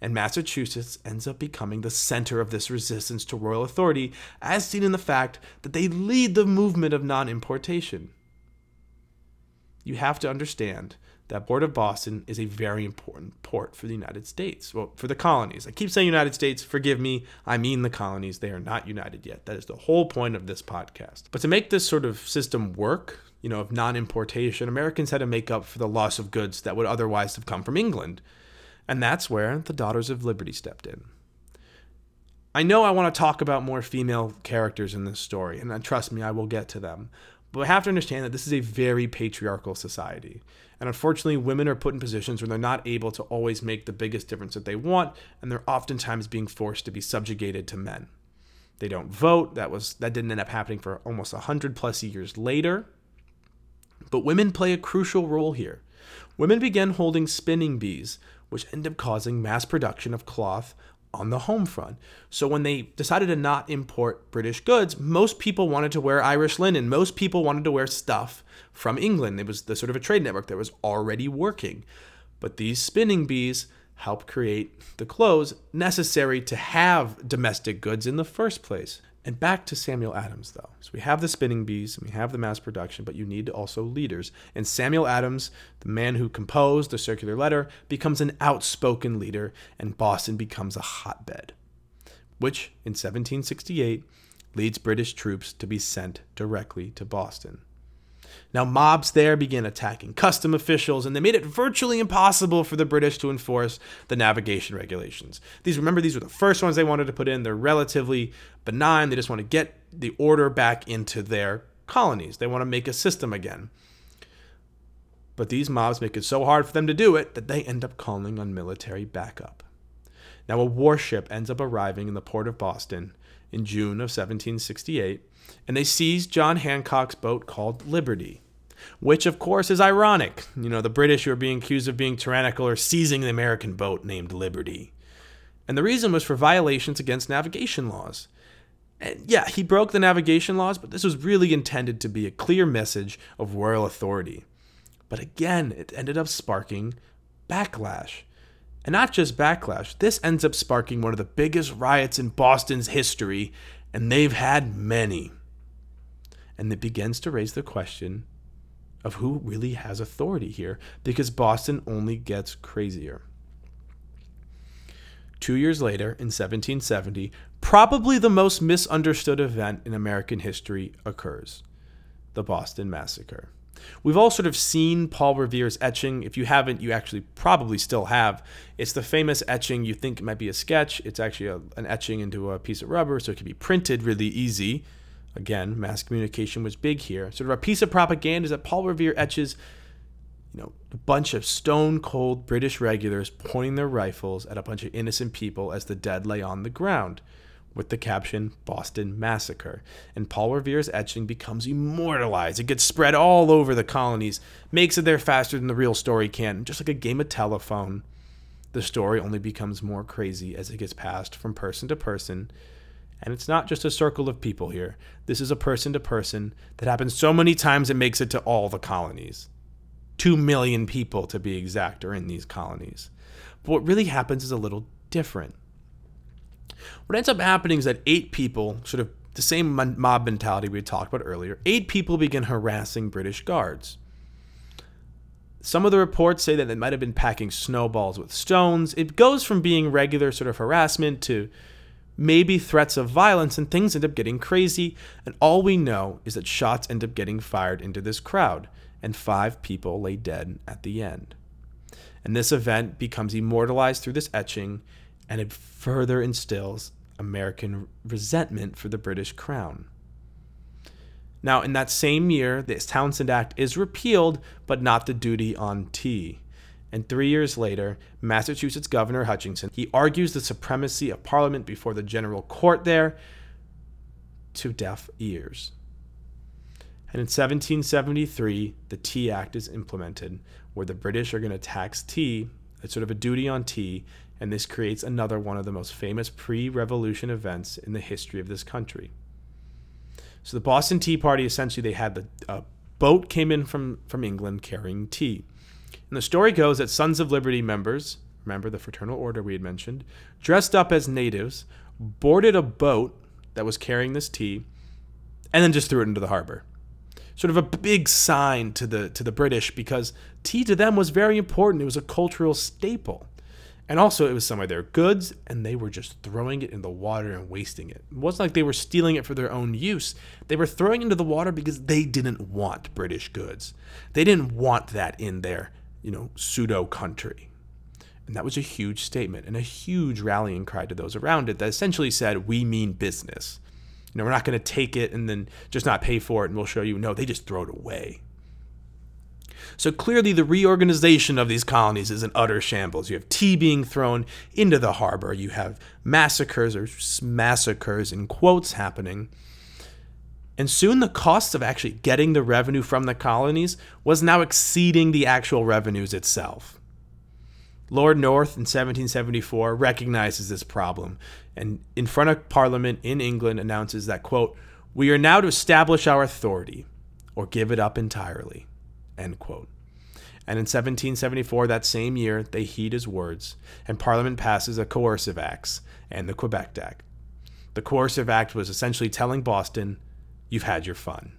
And Massachusetts ends up becoming the center of this resistance to royal authority, as seen in the fact that they lead the movement of non importation. You have to understand that Port of Boston is a very important port for the United States, well, for the colonies. I keep saying United States, forgive me, I mean the colonies. They are not united yet. That is the whole point of this podcast. But to make this sort of system work, you know, of non importation, Americans had to make up for the loss of goods that would otherwise have come from England. And that's where the Daughters of Liberty stepped in. I know I want to talk about more female characters in this story, and uh, trust me, I will get to them. But we have to understand that this is a very patriarchal society. And unfortunately, women are put in positions where they're not able to always make the biggest difference that they want, and they're oftentimes being forced to be subjugated to men. They don't vote. That was that didn't end up happening for almost 100 plus years later. But women play a crucial role here. Women began holding spinning bees, which ended up causing mass production of cloth on the home front. So when they decided to not import British goods, most people wanted to wear Irish linen. Most people wanted to wear stuff from England. It was the sort of a trade network that was already working. But these spinning bees help create the clothes necessary to have domestic goods in the first place. And back to Samuel Adams, though. So we have the spinning bees and we have the mass production, but you need also leaders. And Samuel Adams, the man who composed the circular letter, becomes an outspoken leader, and Boston becomes a hotbed, which in 1768 leads British troops to be sent directly to Boston. Now, mobs there began attacking custom officials, and they made it virtually impossible for the British to enforce the navigation regulations. These, remember, these were the first ones they wanted to put in. They're relatively benign. They just want to get the order back into their colonies. They want to make a system again. But these mobs make it so hard for them to do it that they end up calling on military backup. Now, a warship ends up arriving in the port of Boston in June of 1768, and they seize John Hancock's boat called Liberty which of course is ironic. You know, the British were being accused of being tyrannical or seizing the American boat named Liberty. And the reason was for violations against navigation laws. And yeah, he broke the navigation laws, but this was really intended to be a clear message of royal authority. But again, it ended up sparking backlash. And not just backlash, this ends up sparking one of the biggest riots in Boston's history, and they've had many. And it begins to raise the question of who really has authority here because Boston only gets crazier. Two years later, in 1770, probably the most misunderstood event in American history occurs the Boston Massacre. We've all sort of seen Paul Revere's etching. If you haven't, you actually probably still have. It's the famous etching you think might be a sketch. It's actually a, an etching into a piece of rubber, so it can be printed really easy. Again, mass communication was big here. Sort of a piece of propaganda is that Paul Revere etches, you know, a bunch of stone cold British regulars pointing their rifles at a bunch of innocent people as the dead lay on the ground with the caption Boston Massacre. And Paul Revere's etching becomes immortalized. It gets spread all over the colonies, makes it there faster than the real story can, just like a game of telephone. The story only becomes more crazy as it gets passed from person to person. And it's not just a circle of people here. This is a person to person that happens so many times it makes it to all the colonies. Two million people, to be exact, are in these colonies. But what really happens is a little different what ends up happening is that eight people, sort of the same mob mentality we talked about earlier, eight people begin harassing British guards. Some of the reports say that they might have been packing snowballs with stones. It goes from being regular sort of harassment to maybe threats of violence, and things end up getting crazy. And all we know is that shots end up getting fired into this crowd, and five people lay dead at the end. And this event becomes immortalized through this etching and it further instills American resentment for the British crown. Now, in that same year, the Townshend Act is repealed, but not the duty on tea. And three years later, Massachusetts Governor Hutchinson he argues the supremacy of Parliament before the General Court there to deaf ears. And in 1773, the Tea Act is implemented, where the British are going to tax tea. It's sort of a duty on tea, and this creates another one of the most famous pre revolution events in the history of this country. So the Boston Tea Party essentially they had the a boat came in from from England carrying tea. And the story goes that Sons of Liberty members, remember the fraternal order we had mentioned, dressed up as natives, boarded a boat that was carrying this tea, and then just threw it into the harbor. Sort of a big sign to the to the British because tea to them was very important. It was a cultural staple. And also, it was some of their goods, and they were just throwing it in the water and wasting it. It wasn't like they were stealing it for their own use. They were throwing it into the water because they didn't want British goods. They didn't want that in their, you know, pseudo country. And that was a huge statement and a huge rallying cry to those around it that essentially said, we mean business. You know, we're not going to take it and then just not pay for it and we'll show you. No, they just throw it away. So clearly, the reorganization of these colonies is an utter shambles. You have tea being thrown into the harbor, you have massacres or massacres in quotes happening. And soon the costs of actually getting the revenue from the colonies was now exceeding the actual revenues itself. Lord North in 1774 recognizes this problem and in front of Parliament in England announces that quote, "We are now to establish our authority or give it up entirely." End quote. And in 1774, that same year, they heed his words, and Parliament passes a coercive act and the Quebec Act. The coercive act was essentially telling Boston, you've had your fun.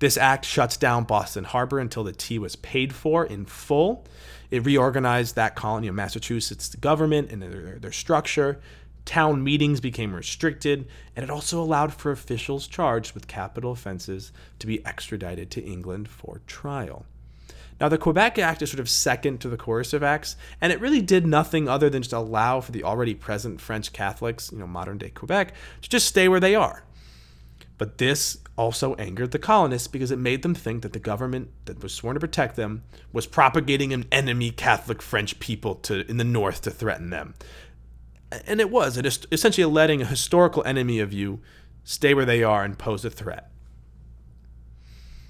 This act shuts down Boston Harbor until the tea was paid for in full. It reorganized that colony of Massachusetts government and their, their structure. Town meetings became restricted, and it also allowed for officials charged with capital offenses to be extradited to England for trial. Now, the Quebec Act is sort of second to the coercive acts, and it really did nothing other than just allow for the already present French Catholics, you know, modern day Quebec, to just stay where they are. But this also angered the colonists because it made them think that the government that was sworn to protect them was propagating an enemy Catholic French people to in the north to threaten them. And it was. It is essentially letting a historical enemy of you stay where they are and pose a threat.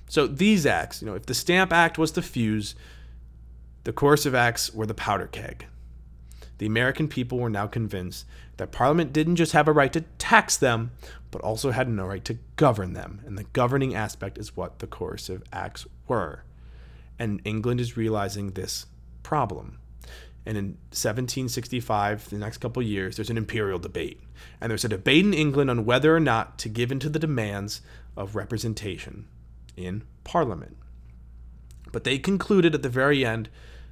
So these acts, you know, if the Stamp Act was the fuse, the coercive acts were the powder keg. The American people were now convinced that Parliament didn't just have a right to tax them, but also had no right to govern them. And the governing aspect is what the coercive acts were. And England is realizing this problem. And in 1765, the next couple years, there's an imperial debate. And there's a debate in England on whether or not to give in to the demands of representation in Parliament. But they concluded at the very end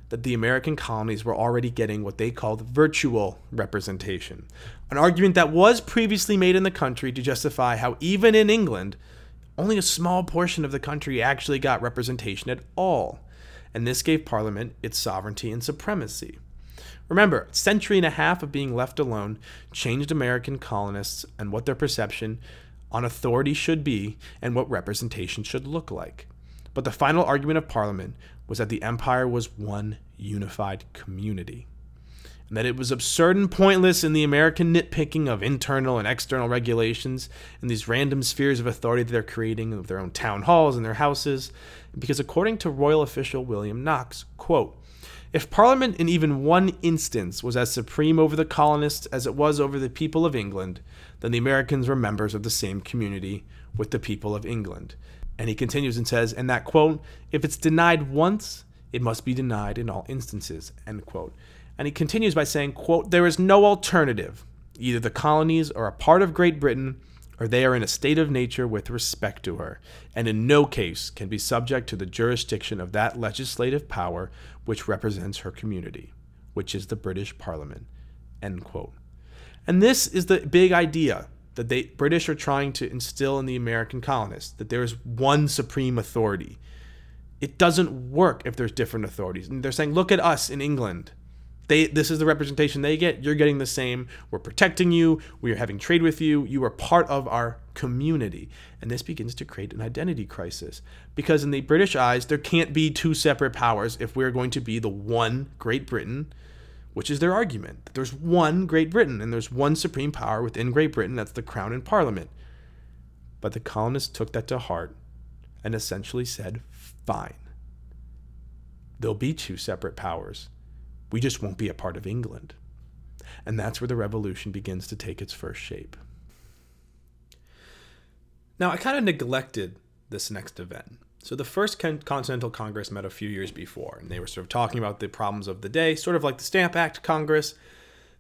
that the American colonies were already getting what they called virtual representation, an argument that was previously made in the country to justify how, even in England, only a small portion of the country actually got representation at all. And this gave Parliament its sovereignty and supremacy. Remember, a century and a half of being left alone changed American colonists and what their perception on authority should be and what representation should look like. But the final argument of Parliament was that the empire was one unified community, and that it was absurd and pointless in the American nitpicking of internal and external regulations and these random spheres of authority that they're creating of their own town halls and their houses, because according to royal official William Knox, quote, if Parliament in even one instance was as supreme over the colonists as it was over the people of England, then the Americans were members of the same community with the people of England. And he continues and says, and that quote, if it's denied once, it must be denied in all instances, end quote. And he continues by saying, quote, there is no alternative. Either the colonies are a part of Great Britain or they are in a state of nature with respect to her, and in no case can be subject to the jurisdiction of that legislative power which represents her community, which is the British Parliament. End quote. And this is the big idea that the British are trying to instill in the American colonists that there is one supreme authority. It doesn't work if there's different authorities. And they're saying, look at us in England. They, this is the representation they get. You're getting the same. We're protecting you. We are having trade with you. You are part of our community. And this begins to create an identity crisis. Because in the British eyes, there can't be two separate powers if we're going to be the one Great Britain, which is their argument. That there's one Great Britain and there's one supreme power within Great Britain. That's the crown and parliament. But the colonists took that to heart and essentially said, fine. There'll be two separate powers we just won't be a part of England. And that's where the revolution begins to take its first shape. Now, I kind of neglected this next event. So, the first Continental Congress met a few years before, and they were sort of talking about the problems of the day, sort of like the Stamp Act Congress.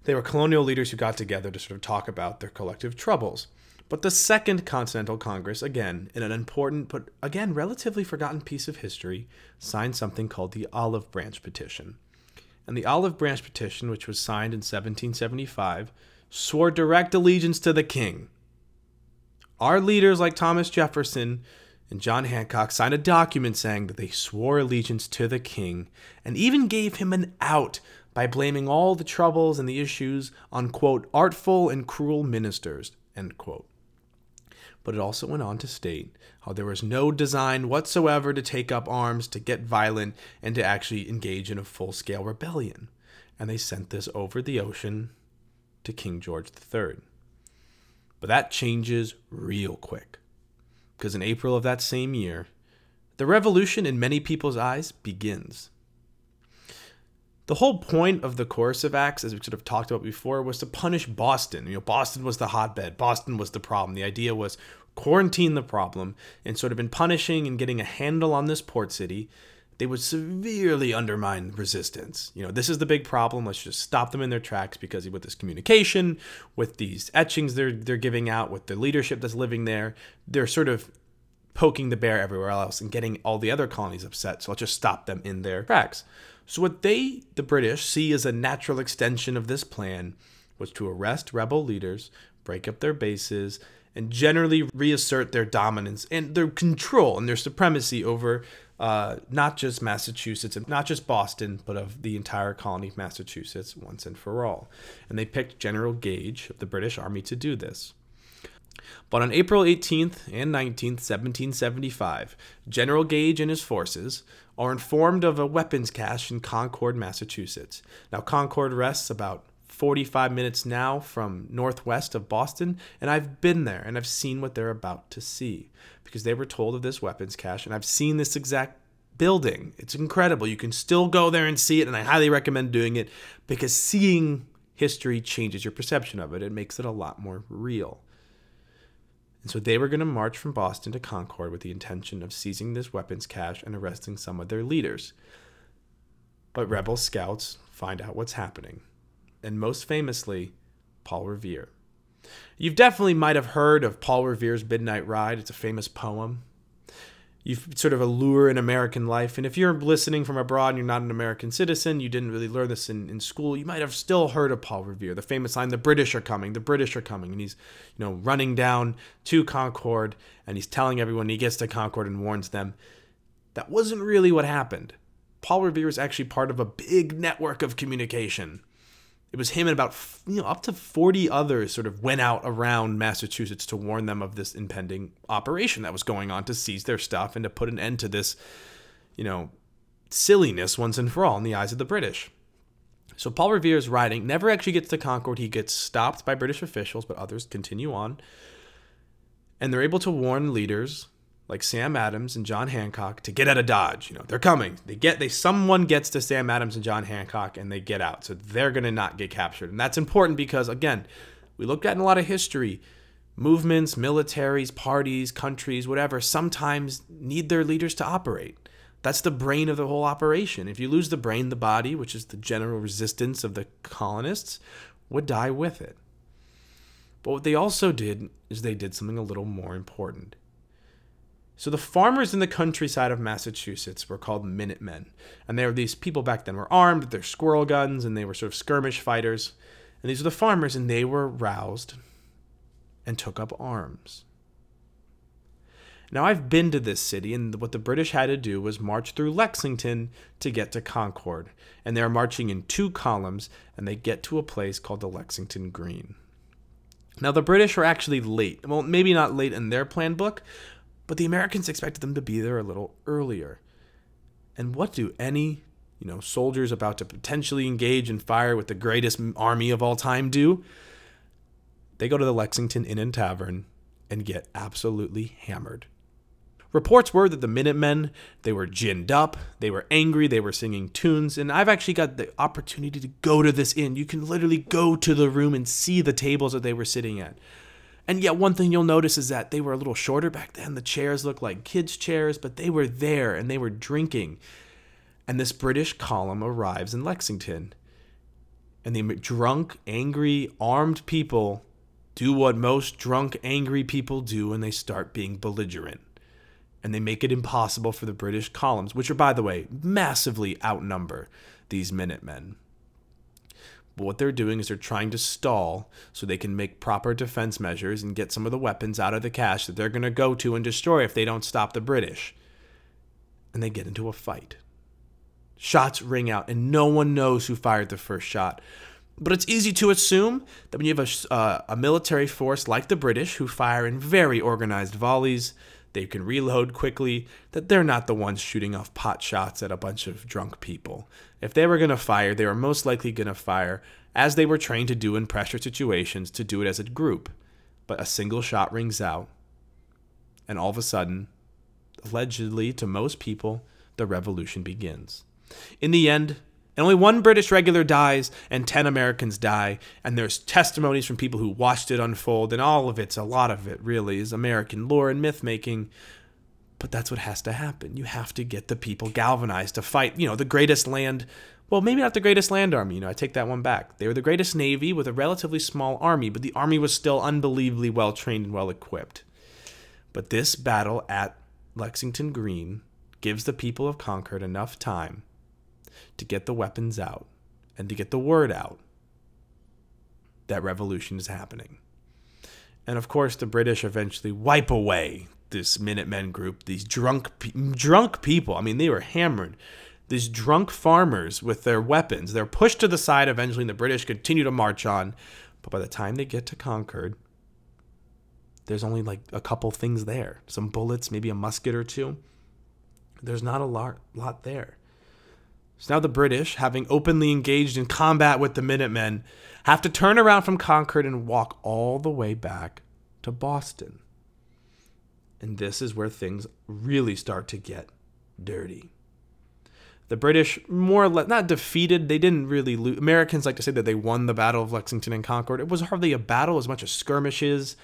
They were colonial leaders who got together to sort of talk about their collective troubles. But the Second Continental Congress, again, in an important but again relatively forgotten piece of history, signed something called the Olive Branch Petition and the Olive Branch Petition, which was signed in 1775, swore direct allegiance to the king. Our leaders, like Thomas Jefferson and John Hancock, signed a document saying that they swore allegiance to the king and even gave him an out by blaming all the troubles and the issues on, quote, artful and cruel ministers, end quote but it also went on to state how there was no design whatsoever to take up arms, to get violent, and to actually engage in a full scale rebellion. And they sent this over the ocean to King George III. But that changes real quick. Because in April of that same year, the revolution in many people's eyes begins. The whole point of the coercive acts, as we sort of talked about before, was to punish Boston. You know, Boston was the hotbed. Boston was the problem. The idea was quarantine the problem, and sort of in punishing and getting a handle on this port city, they would severely undermine resistance. You know, this is the big problem. Let's just stop them in their tracks because with this communication, with these etchings they're they're giving out, with the leadership that's living there, they're sort of poking the bear everywhere else and getting all the other colonies upset. So let's just stop them in their tracks. So, what they, the British, see as a natural extension of this plan was to arrest rebel leaders, break up their bases, and generally reassert their dominance and their control and their supremacy over uh, not just Massachusetts and not just Boston, but of the entire colony of Massachusetts once and for all. And they picked General Gage of the British Army to do this. But on April 18th and 19th, 1775, General Gage and his forces are informed of a weapons cache in Concord, Massachusetts. Now, Concord rests about 45 minutes now from northwest of Boston, and I've been there and I've seen what they're about to see because they were told of this weapons cache, and I've seen this exact building. It's incredible. You can still go there and see it, and I highly recommend doing it because seeing history changes your perception of it. It makes it a lot more real. And so they were going to march from Boston to Concord with the intention of seizing this weapons cache and arresting some of their leaders. But rebel scouts find out what's happening. And most famously, Paul Revere. You've definitely might have heard of Paul Revere's Midnight Ride. It's a famous poem. You've sort of allure in American life. And if you're listening from abroad and you're not an American citizen, you didn't really learn this in, in school, you might have still heard of Paul Revere, the famous line, the British are coming, the British are coming. And he's, you know, running down to Concord and he's telling everyone he gets to Concord and warns them. That wasn't really what happened. Paul Revere is actually part of a big network of communication it was him and about you know up to 40 others sort of went out around Massachusetts to warn them of this impending operation that was going on to seize their stuff and to put an end to this you know silliness once and for all in the eyes of the British. So Paul Revere's writing never actually gets to Concord. He gets stopped by British officials, but others continue on. And they're able to warn leaders like Sam Adams and John Hancock to get out of Dodge. You know, they're coming. They get they someone gets to Sam Adams and John Hancock and they get out. So they're to not get captured. And that's important because again, we looked at in a lot of history, movements, militaries, parties, countries, whatever, sometimes need their leaders to operate. That's the brain of the whole operation. If you lose the brain, the body, which is the general resistance of the colonists, would die with it. But what they also did is they did something a little more important so the farmers in the countryside of Massachusetts were called Minutemen. And they were these people back then were armed with their squirrel guns and they were sort of skirmish fighters. And these were the farmers and they were roused and took up arms. Now I've been to this city and what the British had to do was march through Lexington to get to Concord. And they're marching in two columns and they get to a place called the Lexington Green. Now the British were actually late. Well, maybe not late in their plan book, but the Americans expected them to be there a little earlier. And what do any, you know, soldiers about to potentially engage in fire with the greatest army of all time do? They go to the Lexington Inn and Tavern and get absolutely hammered. Reports were that the Minutemen, they were ginned up, they were angry, they were singing tunes, and I've actually got the opportunity to go to this inn. You can literally go to the room and see the tables that they were sitting at. And yet, one thing you'll notice is that they were a little shorter back then. The chairs looked like kids' chairs, but they were there and they were drinking. And this British column arrives in Lexington. And the drunk, angry, armed people do what most drunk, angry people do, and they start being belligerent. And they make it impossible for the British columns, which are, by the way, massively outnumber these Minutemen. But what they're doing is they're trying to stall so they can make proper defense measures and get some of the weapons out of the cache that they're going to go to and destroy if they don't stop the British. And they get into a fight. Shots ring out, and no one knows who fired the first shot. But it's easy to assume that when you have a, uh, a military force like the British, who fire in very organized volleys, they can reload quickly, that they're not the ones shooting off pot shots at a bunch of drunk people. If they were going to fire, they were most likely going to fire, as they were trained to do in pressure situations, to do it as a group. But a single shot rings out, and all of a sudden, allegedly to most people, the revolution begins. In the end, and only one British regular dies and 10 Americans die. And there's testimonies from people who watched it unfold, and all of it's a lot of it really is American lore and myth making. But that's what has to happen. You have to get the people galvanized to fight, you know, the greatest land. Well, maybe not the greatest land army. You know, I take that one back. They were the greatest navy with a relatively small army, but the army was still unbelievably well trained and well equipped. But this battle at Lexington Green gives the people of Concord enough time to get the weapons out and to get the word out that revolution is happening. And of course, the British eventually wipe away this Minutemen group, these drunk drunk people. I mean, they were hammered. These drunk farmers with their weapons. They're pushed to the side eventually, and the British continue to march on. But by the time they get to Concord, there's only like a couple things there some bullets, maybe a musket or two. There's not a lot, lot there. So now the British, having openly engaged in combat with the Minutemen, have to turn around from Concord and walk all the way back to Boston. And this is where things really start to get dirty. The British, more or less, not defeated, they didn't really lose. Americans like to say that they won the Battle of Lexington and Concord. It was hardly a battle as much as skirmishes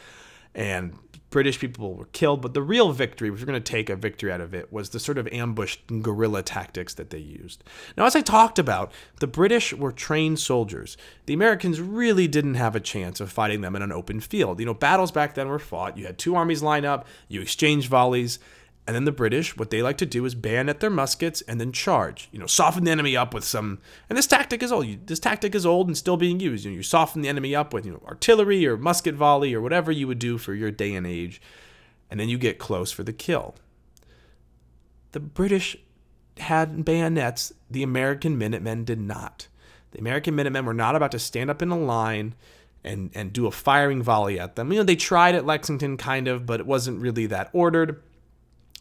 and British people were killed, but the real victory, if we're going to take a victory out of it, was the sort of ambush and guerrilla tactics that they used. Now, as I talked about, the British were trained soldiers. The Americans really didn't have a chance of fighting them in an open field. You know, battles back then were fought. You had two armies line up, you exchanged volleys, And then the British, what they like to do is bayonet their muskets and then charge. You know, soften the enemy up with some. And this tactic is old. This tactic is old and still being used. You know, you soften the enemy up with you know artillery or musket volley or whatever you would do for your day and age, and then you get close for the kill. The British had bayonets. The American Minutemen did not. The American Minutemen were not about to stand up in a line and and do a firing volley at them. You know, they tried at Lexington kind of, but it wasn't really that ordered.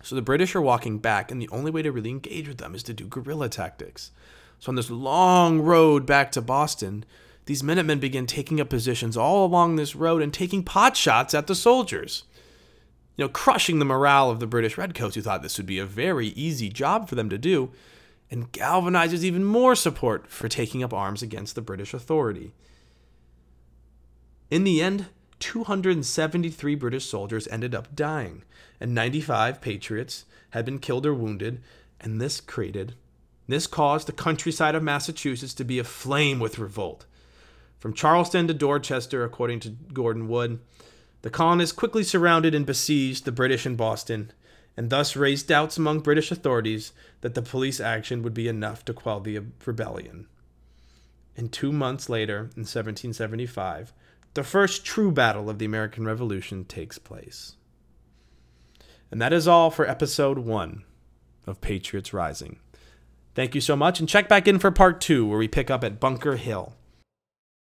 So the British are walking back, and the only way to really engage with them is to do guerrilla tactics. So on this long road back to Boston, these Minutemen begin taking up positions all along this road and taking pot shots at the soldiers. You know, crushing the morale of the British Redcoats, who thought this would be a very easy job for them to do, and galvanizes even more support for taking up arms against the British authority. In the end, 273 British soldiers ended up dying, and 95 patriots had been killed or wounded, and this created this caused the countryside of Massachusetts to be aflame with revolt. From Charlestown to Dorchester, according to Gordon Wood, the colonists quickly surrounded and besieged the British in Boston, and thus raised doubts among British authorities that the police action would be enough to quell the rebellion. And two months later, in 1775, the first true battle of the American Revolution takes place. And that is all for episode one of Patriots Rising. Thank you so much, and check back in for part two, where we pick up at Bunker Hill.